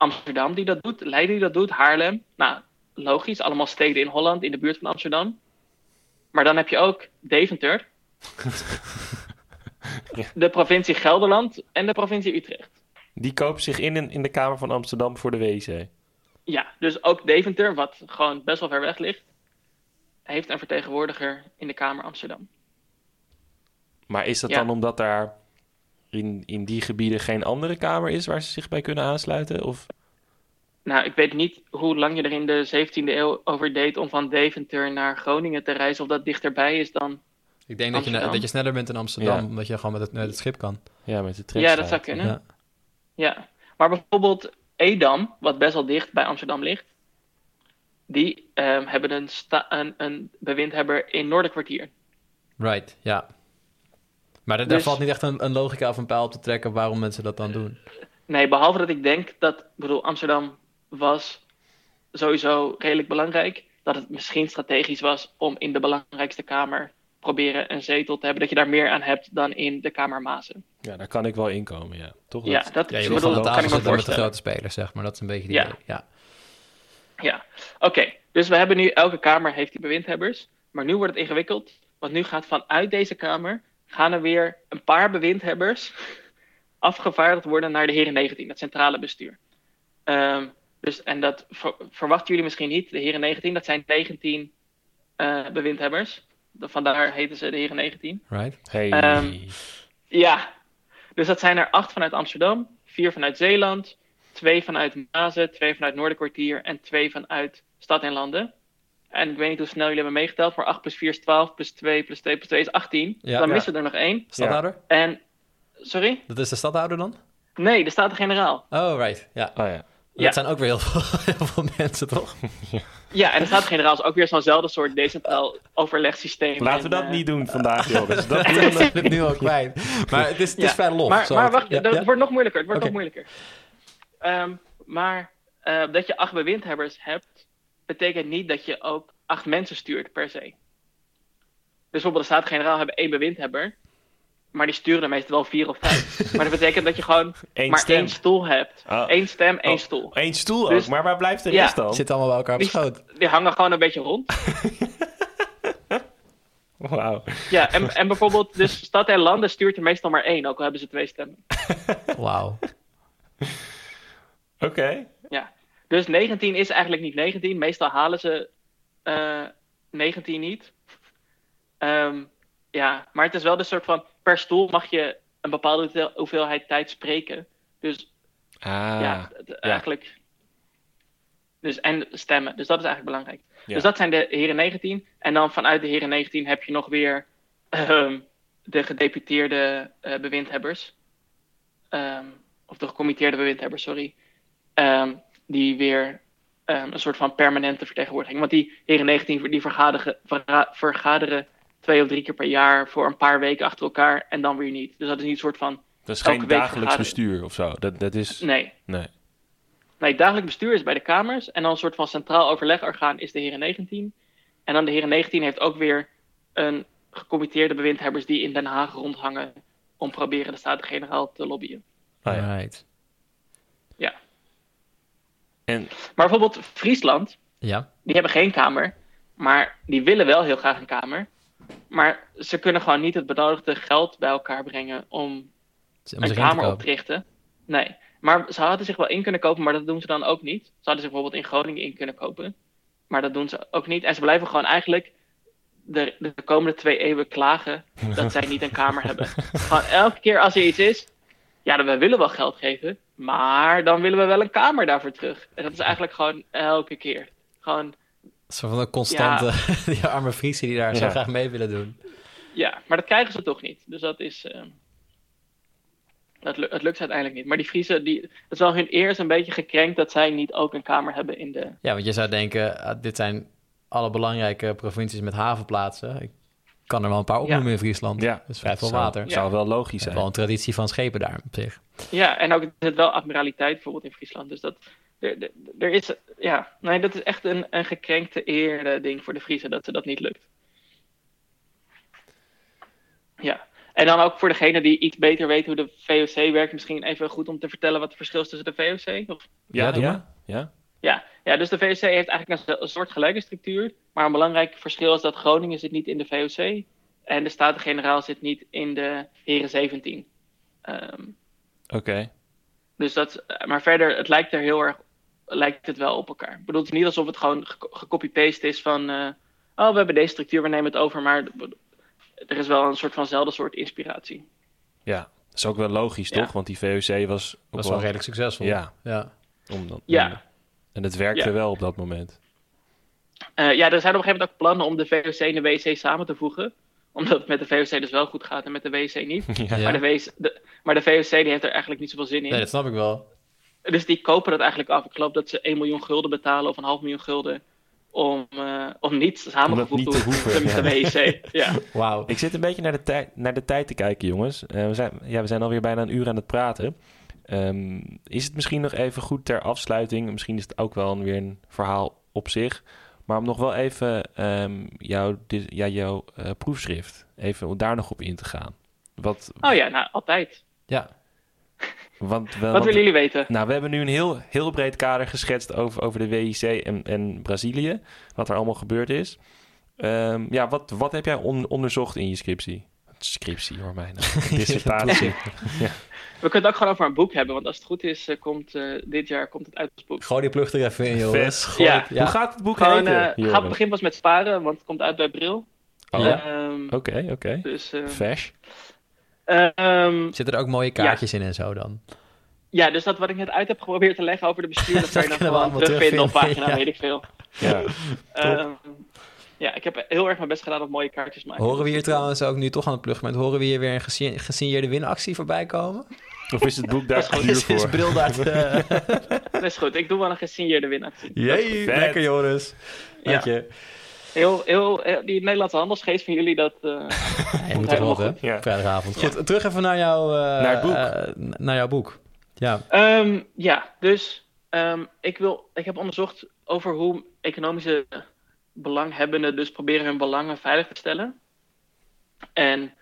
Amsterdam die dat doet, Leiden die dat doet, Haarlem. Nou, logisch, allemaal steden in Holland, in de buurt van Amsterdam. Maar dan heb je ook Deventer, de provincie Gelderland en de provincie Utrecht. Die kopen zich in in, in de Kamer van Amsterdam voor de WC. Ja, dus ook Deventer, wat gewoon best wel ver weg ligt, heeft een vertegenwoordiger in de Kamer Amsterdam. Maar is dat Ja. dan omdat daar in, in die gebieden geen andere kamer is waar ze zich bij kunnen aansluiten? Of Nou, ik weet niet hoe lang je er in de 17e eeuw over deed om van Deventer naar Groningen te reizen, of dat dichterbij is dan. Ik denk dat je, dat je sneller bent in Amsterdam, Ja. omdat je gewoon met het, met het schip kan. ja, met de Ja, trekschuit? dat zou kunnen. Ja. Ja, maar bijvoorbeeld Edam, wat best wel dicht bij Amsterdam ligt, die ehm, hebben een, sta- een, een bewindhebber in Noorderkwartier. Right, ja. Maar daar- daar Dus- valt niet echt een, een logica of een pijl op te trekken waarom mensen dat dan doen. Nee, behalve dat ik denk dat, ik bedoel, Amsterdam was sowieso redelijk belangrijk. Dat het misschien strategisch was om in de belangrijkste kamer proberen een zetel te hebben. Dat je daar meer aan hebt dan in de Kamer Mazen. Ja, daar kan ik wel inkomen, ja. Toch? Ja, dat- dat Ja, je gewoon dat kan ik me met de grote spelers, zeg maar. Dat is een beetje het Ja. idee. Ja. Ja, oké. Dus we hebben nu, elke kamer heeft die bewindhebbers. Maar nu wordt het ingewikkeld. Want nu gaat vanuit deze kamer, gaan er weer een paar bewindhebbers afgevaardigd worden naar de Heren 19, het centrale bestuur. Ehm, dus, en dat ver- verwachten jullie misschien niet. De Heren 19, dat zijn 19 eh, bewindhebbers. Vandaar heten ze de Heren 19. Right? Hey. Ehm, Ja, dus dat zijn er acht vanuit Amsterdam, vier vanuit Zeeland, twee vanuit Mazen, twee vanuit Noorderkwartier en twee vanuit Stad en Landen. En ik weet niet hoe snel jullie hebben meegeteld, maar 8 plus 4 is 12, plus 2 plus 2 plus 2 is 18. Ja. dan Ja. missen we er nog één. Stadhouder? En, sorry? Dat is de stadhouder dan? Nee, de Staten-Generaal. Oh, right. Ja. oh ja. Dat Ja. zijn ook weer heel veel, heel veel mensen, toch? Ja, en de Staten-Generaal is ook weer zo'nzelfde soort decentraal overlegsysteem. Laten we dat eh, niet doen vandaag, jongens. Dat ben het nu ook kwijt. Maar het is, het is vrij los. Maar, wacht, ja. wordt nog moeilijker. Het wordt nog moeilijker. Ehm, maar eh, dat je acht bewindhebbers hebt, betekent niet dat je ook acht mensen stuurt per se. Dus bijvoorbeeld de Staten-Generaal hebben één bewindhebber, maar die sturen er meestal wel vier of vijf. maar dat betekent dat je gewoon Eén maar stem. één stoel hebt. Oh. Eén stem, één Oh. stoel. Eén stoel Dus- ook, maar waar blijft de Ja. rest dan? Zitten allemaal bij elkaar op Die, schoot. die hangen gewoon een beetje rond. Wauw. Ja, en, en bijvoorbeeld, dus Stad en Landen stuurt er meestal maar één, ook al hebben ze twee stemmen. Wauw. Oké. Ja, dus 19 is eigenlijk niet 19. Meestal halen ze eh 19 niet. Ehm, ja, maar het is wel de soort van per stoel mag je een bepaalde hoeveel- hoeveelheid tijd spreken. Dus Ah, ja, eigenlijk. Dus, en stemmen. Dus dat is eigenlijk belangrijk. Ja. Dus dat zijn de heren 19. En dan vanuit de heren 19 heb je nog weer ehm, de gedeputeerde eh, bewindhebbers. Ehm, of de gecommitteerde bewindhebbers, sorry. Ehm, die weer ehm, een soort van permanente vertegenwoordiging. Want die heren 19 die vergaderen, verga- vergaderen twee of drie keer per jaar voor een paar weken achter elkaar en dan weer niet. Dus dat is niet een soort van. dat is geen dagelijks bestuur of zo. Dat, dat is... Nee. Nee. Nee, dagelijk bestuur is bij de Kamers. En dan een soort van centraal overlegorgaan is de Heren 19. En dan de Heren 19 heeft ook weer een gecommitteerde bewindhebbers die in Den Haag rondhangen om proberen de Staten-Generaal te lobbyen. Ja. Right. En Maar bijvoorbeeld Friesland, Ja. die hebben geen kamer. Maar die willen wel heel graag een kamer. Maar ze kunnen gewoon niet het benodigde geld bij elkaar brengen om Om een te kamer op te richten. Nee. Maar ze hadden zich wel in kunnen kopen, maar dat doen ze dan ook niet. Ze hadden zich bijvoorbeeld in Groningen in kunnen kopen. Maar dat doen ze ook niet. En ze blijven gewoon eigenlijk de, de komende twee eeuwen klagen dat zij niet een kamer hebben. Gewoon elke keer als er iets is, ja, dan, we willen wel geld geven, maar dan willen we wel een kamer daarvoor terug. En dat is eigenlijk gewoon elke keer. Gewoon, Zo van een constante, die arme Friesen die daar zo graag mee willen doen. ja, maar dat krijgen ze toch niet. Dus dat is. eh, dat, het lukt ze uiteindelijk niet. Maar die Friesen, die, het is wel hun eer is een beetje gekrenkt dat zij niet ook een kamer hebben in de. Ja, want je zou denken, ah, dit zijn alle belangrijke provincies met havenplaatsen. Ik kan er wel een paar opnoemen in Friesland. ja, Dat is vrij veel zou, water. zou wel logisch is zijn. wel een traditie van schepen daar op zich. Ja, en ook zit wel admiraliteit bijvoorbeeld in Friesland. Dus dat. Er, er, er is. Ja, nee, dat is echt een, een gekrenkte eer eh, ding voor de Friesen dat ze dat niet lukt. Ja. En dan ook voor degene die iets beter weet hoe de VOC werkt, misschien even goed om te vertellen wat het verschil is tussen de VOC. Of Ja, Ja, ja, ja. Ja, ja, dus de VOC heeft eigenlijk een, een soort gelijke structuur. Maar een belangrijk verschil is dat Groningen zit niet in de VOC. En de Staten-Generaal zit niet in de Heren 17. Ehm, Oké. dus dat, maar verder, het lijkt er heel erg lijkt het wel op elkaar. Ik bedoel, het is niet alsof het gewoon ge- gecopy-paste is van... eh, oh, we hebben deze structuur, we nemen het over. Maar er is wel een soort vanzelfde soort inspiratie. Ja, dat is ook wel logisch, Ja. toch? Want die VOC was... is wel redelijk succesvol. Ja, ja. om dan, Ja. En het werkte Ja. wel op dat moment. Eh, ja, er zijn op een gegeven moment ook plannen om de VOC en de WC samen te voegen. Omdat het met de VOC dus wel goed gaat en met de WC niet. ja. Maar, de WC, de, maar de VOC die heeft er eigenlijk niet zoveel zin in. Nee, dat snap ik wel. Dus die kopen dat eigenlijk af. Ik geloof dat ze 1 miljoen gulden betalen of een half miljoen gulden. Om, eh, om niet samengevoegd te hoeven, met de WC. Ja. Wauw. Ik zit een beetje naar de, tijd, naar de tijd te kijken, jongens. Eh, we, zijn, ja, we zijn alweer bijna een uur aan het praten. Ehm, is het misschien nog even goed ter afsluiting? Misschien is het ook wel weer een verhaal op zich. Maar om nog wel even ehm, jouw, ja, jouw eh, proefschrift, even om daar nog op in te gaan. Wat, Oh ja, nou, altijd. Ja. want, wel, Wat want- willen jullie weten? Nou, we hebben nu een heel, heel breed kader geschetst over, over de WIC en, en Brazilië. Wat er allemaal gebeurd is. Ehm, ja, wat, wat heb jij on- onderzocht in je scriptie? Scriptie, hoor mij nou. Dissertatie. We kunnen het ook gewoon over een boek hebben. Want als het goed is, eh, komt eh, dit jaar komt het uit als boek. Gooi die plug er even in, joh. Gooi Ja. het- Hoe gaat het boek Gewoon, heten? eh Joren? gaat begin pas met sparen, want het komt uit bij Bril. Oh, Ja. Ehm, Oké, oké. Dus, eh, Fash. ehm, Zitten er ook mooie kaartjes in en zo dan? ja, dus dat wat ik net uit heb geprobeerd te leggen over de bestuur, dat kan je dan gewoon terugvinden op pagina, ja. weet ik veel. Ja. Ehm, ja, ik heb heel erg mijn best gedaan op mooie kaartjes maken. Horen we hier trouwens ook nu toch aan het plugmoment, horen we hier weer een gesi- gesigneerde winactie voorbij komen? Of is het boek daar te duur Is, is voor? Bril daar te... Dat is goed, ik doe wel een gesigneerde winactie. Jee, lekker Joris. Dank Ja. je. Heel, heel, heel- die Nederlandse handelsgeest van jullie, dat... eh, Ja, moet hè? goed. Ja. Vrijdagavond. Goed, terug even naar, jouw, eh, Naar het boek. eh, naar jouw boek. Ja, Ehm, ja, dus ehm, ik, wil, ik heb onderzocht over hoe economische belanghebbenden dus proberen hun belangen veilig te stellen. En,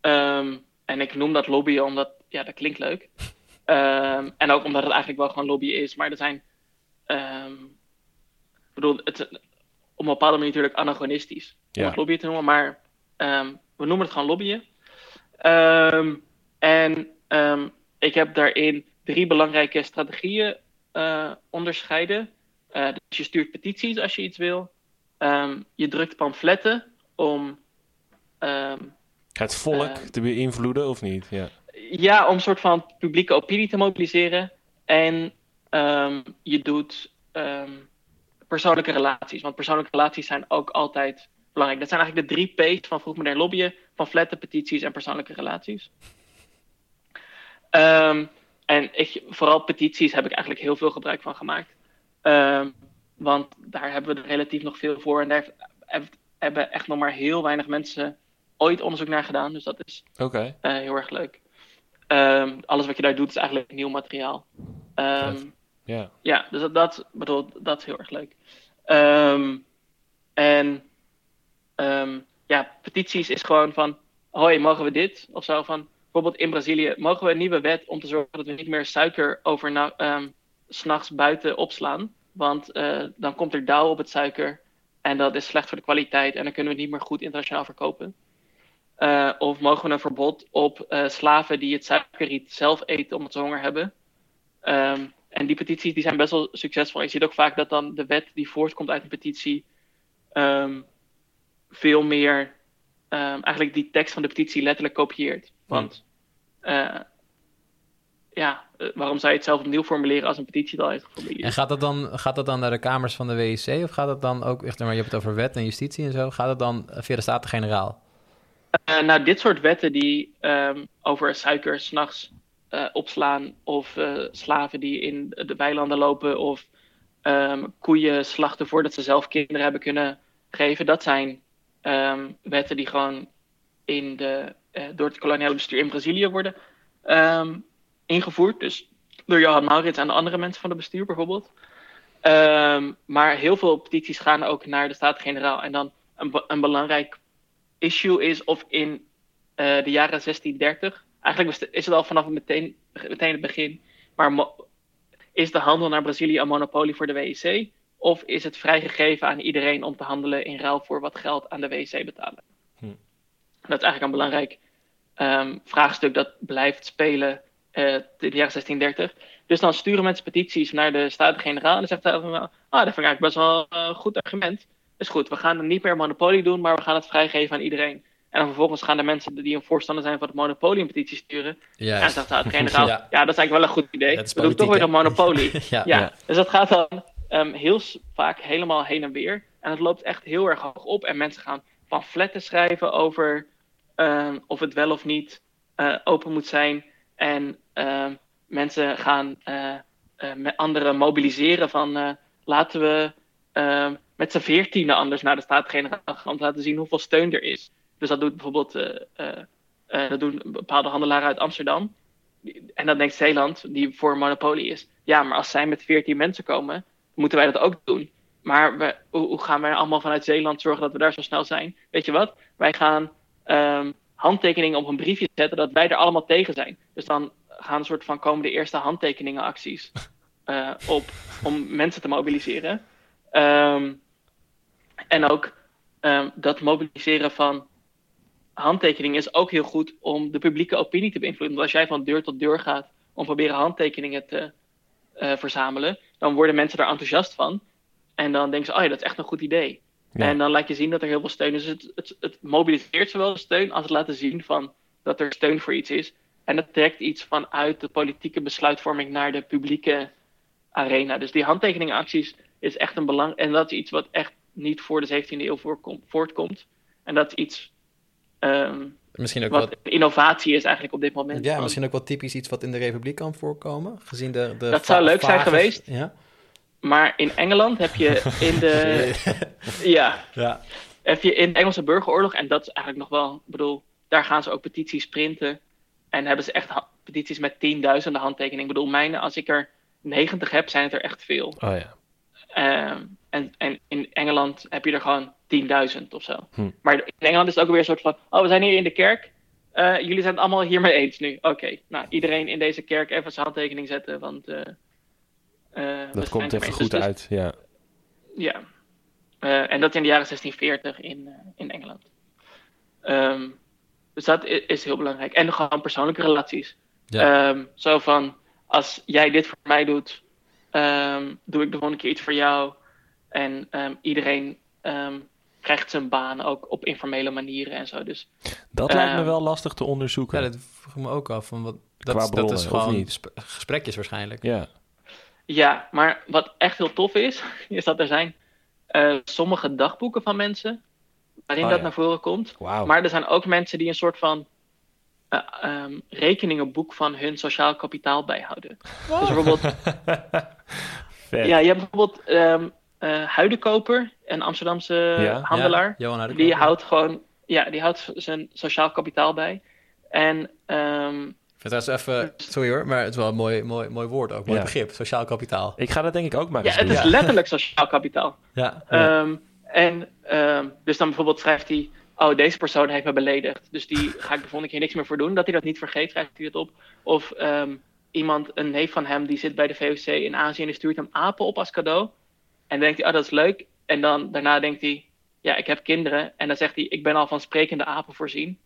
ehm, en ik noem dat lobbyen omdat, ja, dat klinkt leuk. Ehm, en ook omdat het eigenlijk wel gewoon lobbyen is. Maar er zijn, ehm, ik bedoel, het, op een bepaalde manier natuurlijk anachronistisch om het lobbyen te noemen. Maar ehm, we noemen het gewoon lobbyen. En ik heb daarin drie belangrijke strategieën eh, onderscheiden. Eh, dus je stuurt petities als je iets wil. Je drukt pamfletten om, Het volk te beïnvloeden of niet? Ja. Ja, om een soort van publieke opinie te mobiliseren. En ehm, je doet ehm, persoonlijke relaties. Want persoonlijke relaties zijn ook altijd belangrijk. Dat zijn eigenlijk de drie P's van vroegmodern lobbyen. Pamfletten, petities en persoonlijke relaties. Ehm, en ik, vooral petities heb ik eigenlijk heel veel gebruik van gemaakt. Want daar hebben we er relatief nog veel voor. En daar heeft- heeft- hebben echt nog maar heel weinig mensen ooit onderzoek naar gedaan. Dus dat is eh, heel erg leuk. Ehm, alles wat je daar doet is eigenlijk nieuw materiaal. Ehm. Ja. ja, dus dat, dat, bedoel, dat is heel erg leuk. Ehm, en ja, petities is gewoon van, hoi, mogen we dit? Of zo van, bijvoorbeeld in Brazilië, mogen we een nieuwe wet om te zorgen dat we niet meer suiker over, s'nachts buiten opslaan. Want eh, dan komt er dauw op het suiker. En dat is slecht voor de kwaliteit. En dan kunnen we het niet meer goed internationaal verkopen. Eh, of mogen we een verbod op eh, slaven die het suikerriet zelf eten omdat ze honger hebben. Ehm, en die petities die zijn best wel succesvol. Je ziet ook vaak dat dan de wet die voortkomt uit een petitie ehm, veel meer ehm, eigenlijk die tekst van de petitie letterlijk kopieert. Want eh, ja, waarom zou je het zelf opnieuw formuleren als een petitie al heeft geformuleerd? En gaat dat, dan, gaat dat dan naar de kamers van de WEC? Of gaat dat dan ook, echt, maar je hebt het over wet en justitie en zo. Gaat het dan via de Staten-Generaal? Uh, nou, dit soort wetten die um, over suiker s'nachts uh, opslaan, of uh, slaven die in de weilanden lopen, of um, koeien slachten voordat ze zelf kinderen hebben kunnen geven, dat zijn um, wetten die gewoon in de, door het koloniale bestuur in Brazilië worden ingevoerd. Dus door Johan Maurits en de andere mensen van het bestuur bijvoorbeeld. maar heel veel petities gaan ook naar de Staten-Generaal. En dan een, een belangrijk issue is of in uh, de jaren 1630, eigenlijk is het al vanaf meteen, meteen het begin, maar is de handel naar Brazilië een monopolie voor de WEC? Of is het vrijgegeven aan iedereen om te handelen in ruil voor wat geld aan de WEC betalen? Hm. Dat is eigenlijk een belangrijk um, vraagstuk dat blijft spelen uh, in de jaren 1630. Dus dan sturen mensen petities naar de Staten-Generaal en dan zegt hij, ah, dat vind ik eigenlijk best wel een goed argument is goed, we gaan het niet meer monopolie doen, maar we gaan het vrijgeven aan iedereen. En dan vervolgens gaan de mensen die een voorstander zijn van het monopolie een petitie sturen. Ja, en zegt generaal, ja. ja. dat is eigenlijk wel een goed idee. we doen toch weer een monopolie. ja, ja. Dus dat gaat dan um, heel vaak helemaal heen en weer. En het loopt echt heel erg hoog op. En mensen gaan pamfletten schrijven over um, of het wel of niet uh, open moet zijn. En uh, mensen gaan uh, met anderen mobiliseren van laten we met z'n veertiende anders naar de Staten-Generaal gaan om te laten zien hoeveel steun er is. Dus dat doet bijvoorbeeld uh, uh, uh, dat doen bepaalde handelaren uit Amsterdam. En dan denkt Zeeland, die voor monopolie is, ja, maar als zij met veertien mensen komen, moeten wij dat ook doen. Maar hoe, gaan wij allemaal vanuit Zeeland zorgen dat we daar zo snel zijn? Weet je wat? Wij gaan um, handtekeningen op een briefje zetten dat wij er allemaal tegen zijn. Dus dan gaan een soort van komen de eerste handtekeningenacties op om mensen te mobiliseren. Um, en ook um, dat mobiliseren van handtekeningen is ook heel goed om de publieke opinie te beïnvloeden. Want als jij van deur tot deur gaat om proberen handtekeningen te uh, verzamelen, dan worden mensen er enthousiast van. En dan denken ze, oh ja, dat is echt een goed idee. Ja. En dan laat je zien dat er heel veel steun is. Dus het, het, het mobiliseert zowel de steun als het laten zien van dat er steun voor iets is. En dat trekt iets vanuit de politieke besluitvorming naar de publieke arena. Dus die handtekeningacties is echt een belang. En dat is iets wat echt niet voor de 17e eeuw voorkom, voortkomt. En dat is iets. Um, misschien ook wat, wat innovatie is eigenlijk op dit moment. Ja, misschien ook wel typisch iets wat in de Republiek kan voorkomen. Gezien de. de dat zou leuk zijn geweest. Ja. Maar in Engeland heb je in de. ja. ja. Heb je in de Engelse burgeroorlog, en dat is eigenlijk nog wel. Ik bedoel, daar gaan ze ook petities printen. En hebben ze echt petities met tienduizenden handtekeningen. Ik bedoel, mijne, als ik er 90 heb, zijn het er echt veel. Oh ja. Um, en, en in Engeland heb je er gewoon 10.000 of zo. Hm. Maar in Engeland is het ook weer een soort van: oh, we zijn hier in de kerk. Uh, jullie zijn het allemaal hiermee eens nu. Oké, okay. nou iedereen in deze kerk even zijn handtekening zetten, want. Uh, uh, dat komt even goed dus, uit, ja. Ja, en dat in de jaren 1640 in, in Engeland. Um, dus dat is heel belangrijk. En gewoon persoonlijke relaties. Ja. Um, zo van: als jij dit voor mij doet, um, doe ik de volgende keer iets voor jou. En um, iedereen um, krijgt zijn baan ook op informele manieren en zo. Dus, dat lijkt me wel lastig te onderzoeken. Ja, dat vroeg me ook af. Van wat, dat, Qua bronnen, dat is gewoon gesprekjes waarschijnlijk. Ja. ja, maar wat echt heel tof is, is dat er zijn uh, sommige dagboeken van mensen waarin oh, dat ja. naar voren komt. Wow. Maar er zijn ook mensen die een soort van uh, um, rekeningenboek van hun sociaal kapitaal bijhouden. Wow. Dus bijvoorbeeld. ja, je hebt bijvoorbeeld um, uh, Huidenkoper, een Amsterdamse ja, handelaar. Ja, die houdt gewoon, ja, die houdt zijn sociaal kapitaal bij. En um, dat is even, sorry hoor, maar het is wel een mooi, mooi, mooi woord ook, mooi ja. begrip, sociaal kapitaal. Ik ga dat denk ik ook maar Ja, het is letterlijk sociaal kapitaal. Ja. Um, en um, dus dan bijvoorbeeld schrijft hij, oh, deze persoon heeft me beledigd, dus die ga ik de volgende keer niks meer voor doen. Dat hij dat niet vergeet, schrijft hij het op. Of um, iemand, een neef van hem, die zit bij de VOC in Azië en die stuurt hem apen op als cadeau. En dan denkt hij, oh dat is leuk. En dan daarna denkt hij, ja, ik heb kinderen. En dan zegt hij, ik ben al van sprekende apen voorzien.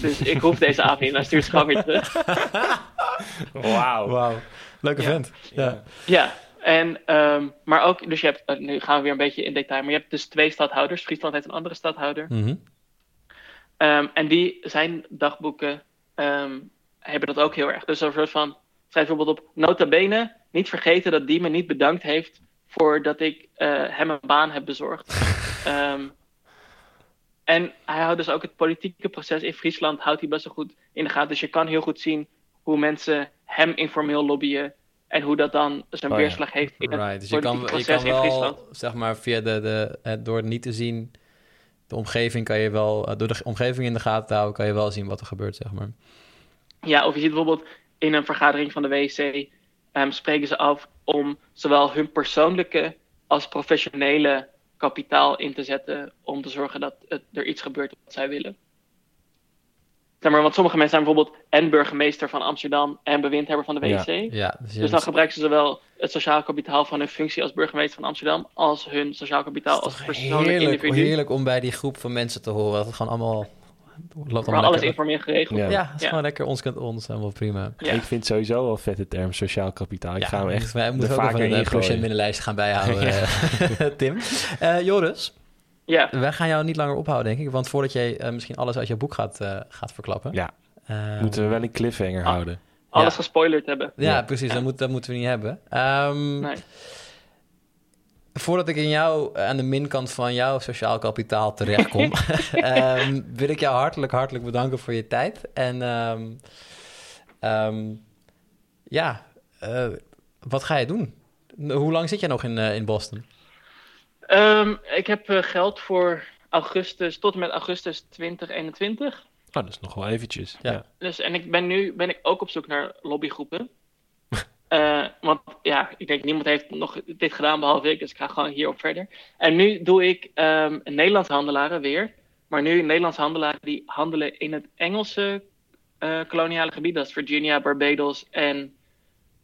Dus ik hoef deze aap niet. En dan stuurt ze gewoon weer terug. Wauw. Wauw. Leuke Ja. vent. Ja. Ja, en, ehm, maar ook, dus je hebt, eh, nu gaan we weer een beetje in detail, maar je hebt dus twee stadhouders. Friesland heeft een andere stadhouder. Mhm. Ehm, en die, zijn dagboeken ehm, hebben dat ook heel erg. Dus een soort van, schrijf bijvoorbeeld op, nota bene, niet vergeten dat die me niet bedankt heeft voordat ik eh, hem een baan heb bezorgd. Ehm, en hij houdt dus ook het politieke proces in Friesland houdt hij best wel goed in de gaten. Dus je kan heel goed zien hoe mensen hem informeel lobbyen en hoe dat dan zijn Oh weerslag heeft in het. Dus je kan, politieke je proces kan in Friesland. wel, zeg maar, via de, de, door niet te zien, de omgeving kan je wel, eh, door de omgeving in de gaten te houden, kan je wel zien wat er gebeurt, zeg maar. Ja, of je ziet bijvoorbeeld in een vergadering van de WC ehm, spreken ze af om zowel hun persoonlijke als professionele kapitaal in te zetten om te zorgen dat er iets gebeurt wat zij willen. Zeg maar, want sommige mensen zijn bijvoorbeeld en burgemeester van Amsterdam en bewindhebber van de WC. Ja. Ja, dus, Dus dan gebruiken ze zowel het sociaal kapitaal van hun functie als burgemeester van Amsterdam als hun sociaal kapitaal het als persoonlijk heerlijk, individu. heerlijk om bij die groep van mensen te horen. Dat het gewoon allemaal loopt Waar allemaal alles lekker. informeel geregeld Ja. het is Ja. gewoon lekker ons kent ons, helemaal prima. Ja. Ik vind sowieso wel vet de term sociaal kapitaal. Ik ja, ga hem echt wij moeten ook vaker even in een gooien. procentbinnenlijst gaan bijhouden, eh, Tim. Eh, Joris, Ja, wij gaan jou niet langer ophouden, denk ik. Want voordat jij eh, misschien alles uit je boek gaat, eh, gaat verklappen... Ja, eh, moeten we wel een cliffhanger Ah. houden. alles Ja. gespoilerd hebben. Ja, Ja. precies. Dat, moet, dat moeten we niet hebben. Ehm, Nee. Voordat ik in jou, aan de minkant van jouw sociaal kapitaal terechtkom, ehm, wil ik jou hartelijk, hartelijk bedanken voor je tijd. En ehm, ehm, ja, eh, wat ga je doen? Hoe lang zit jij nog in, eh, in Boston? Ehm, ik heb eh, geld voor augustus, tot en met augustus 2021. Oh, dat is nog wel eventjes. Ja. Ja. Dus, en ik ben nu ben ik ook op zoek naar lobbygroepen. Eh, want ja, ik denk niemand heeft nog dit gedaan behalve ik, dus ik ga gewoon hierop verder. En nu doe ik ehm Nederlandse handelaren weer. Maar nu Nederlandse handelaren die handelen in het Engelse eh, koloniale gebied. Dat is Virginia, Barbados en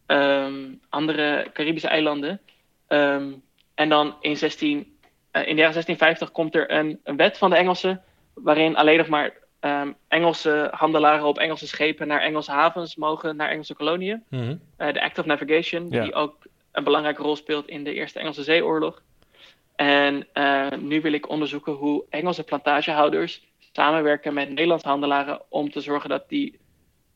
ehm, andere Caribische eilanden. Ehm, en dan in, 16, eh, in de jaren 1650 komt er een, een wet van de Engelsen. waarin alleen nog maar ehm, Engelse handelaren op Engelse schepen naar Engelse havens mogen, naar Engelse koloniën. Mhm. Eh, de Act of Navigation, die ook een belangrijke rol speelt in de Eerste Engelse Zeeoorlog. En eh, nu wil ik onderzoeken hoe Engelse plantagehouders samenwerken met Nederlandse handelaren om te zorgen dat die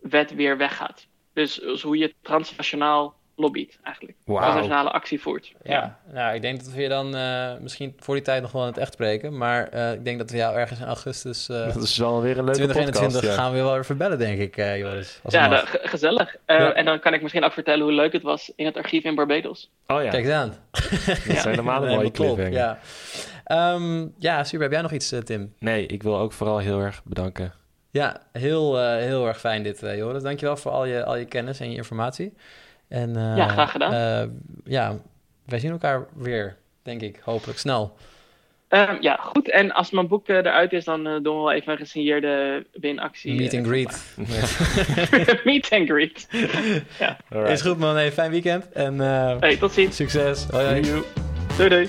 wet weer weggaat. Dus, dus hoe je transnationaal lobbyt eigenlijk. Transnationale actie voert. Ja, nou, ik denk dat we je dan eh, misschien voor die tijd nog wel in het echt spreken. Maar eh, ik denk dat we jou ergens in augustus eh, Dat is wel weer een leuke 2021 podcast. ja. gaan we je wel weer verbellen, denk ik, eh, Joris. Als Ja, ge- gezellig. Eh, Ja. En dan kan ik misschien ook vertellen hoe leuk het was in het archief in Barbados. Oh ja, Kijk eens aan. dat zijn helemaal een mooie cliffhanger. Ja. Ehm, ja, super. Heb jij nog iets, Tim? Nee, ik wil ook vooral heel erg bedanken. Ja, heel, eh, heel erg fijn dit, eh, Joris. Dankjewel voor al je, al je kennis en je informatie. En, eh, Ja, graag gedaan. eh, ja, wij zien elkaar weer, denk ik, hopelijk snel. Ehm, ja, goed. En als mijn boek eh, eruit is, dan doen we wel even een gesigneerde winactie. Meet and greet. Meet and greet. Alright. Is goed, man. Hey, fijn weekend en eh, Hey, tot ziens. succes. Hoi, hoi. Joejoe. Doei doei.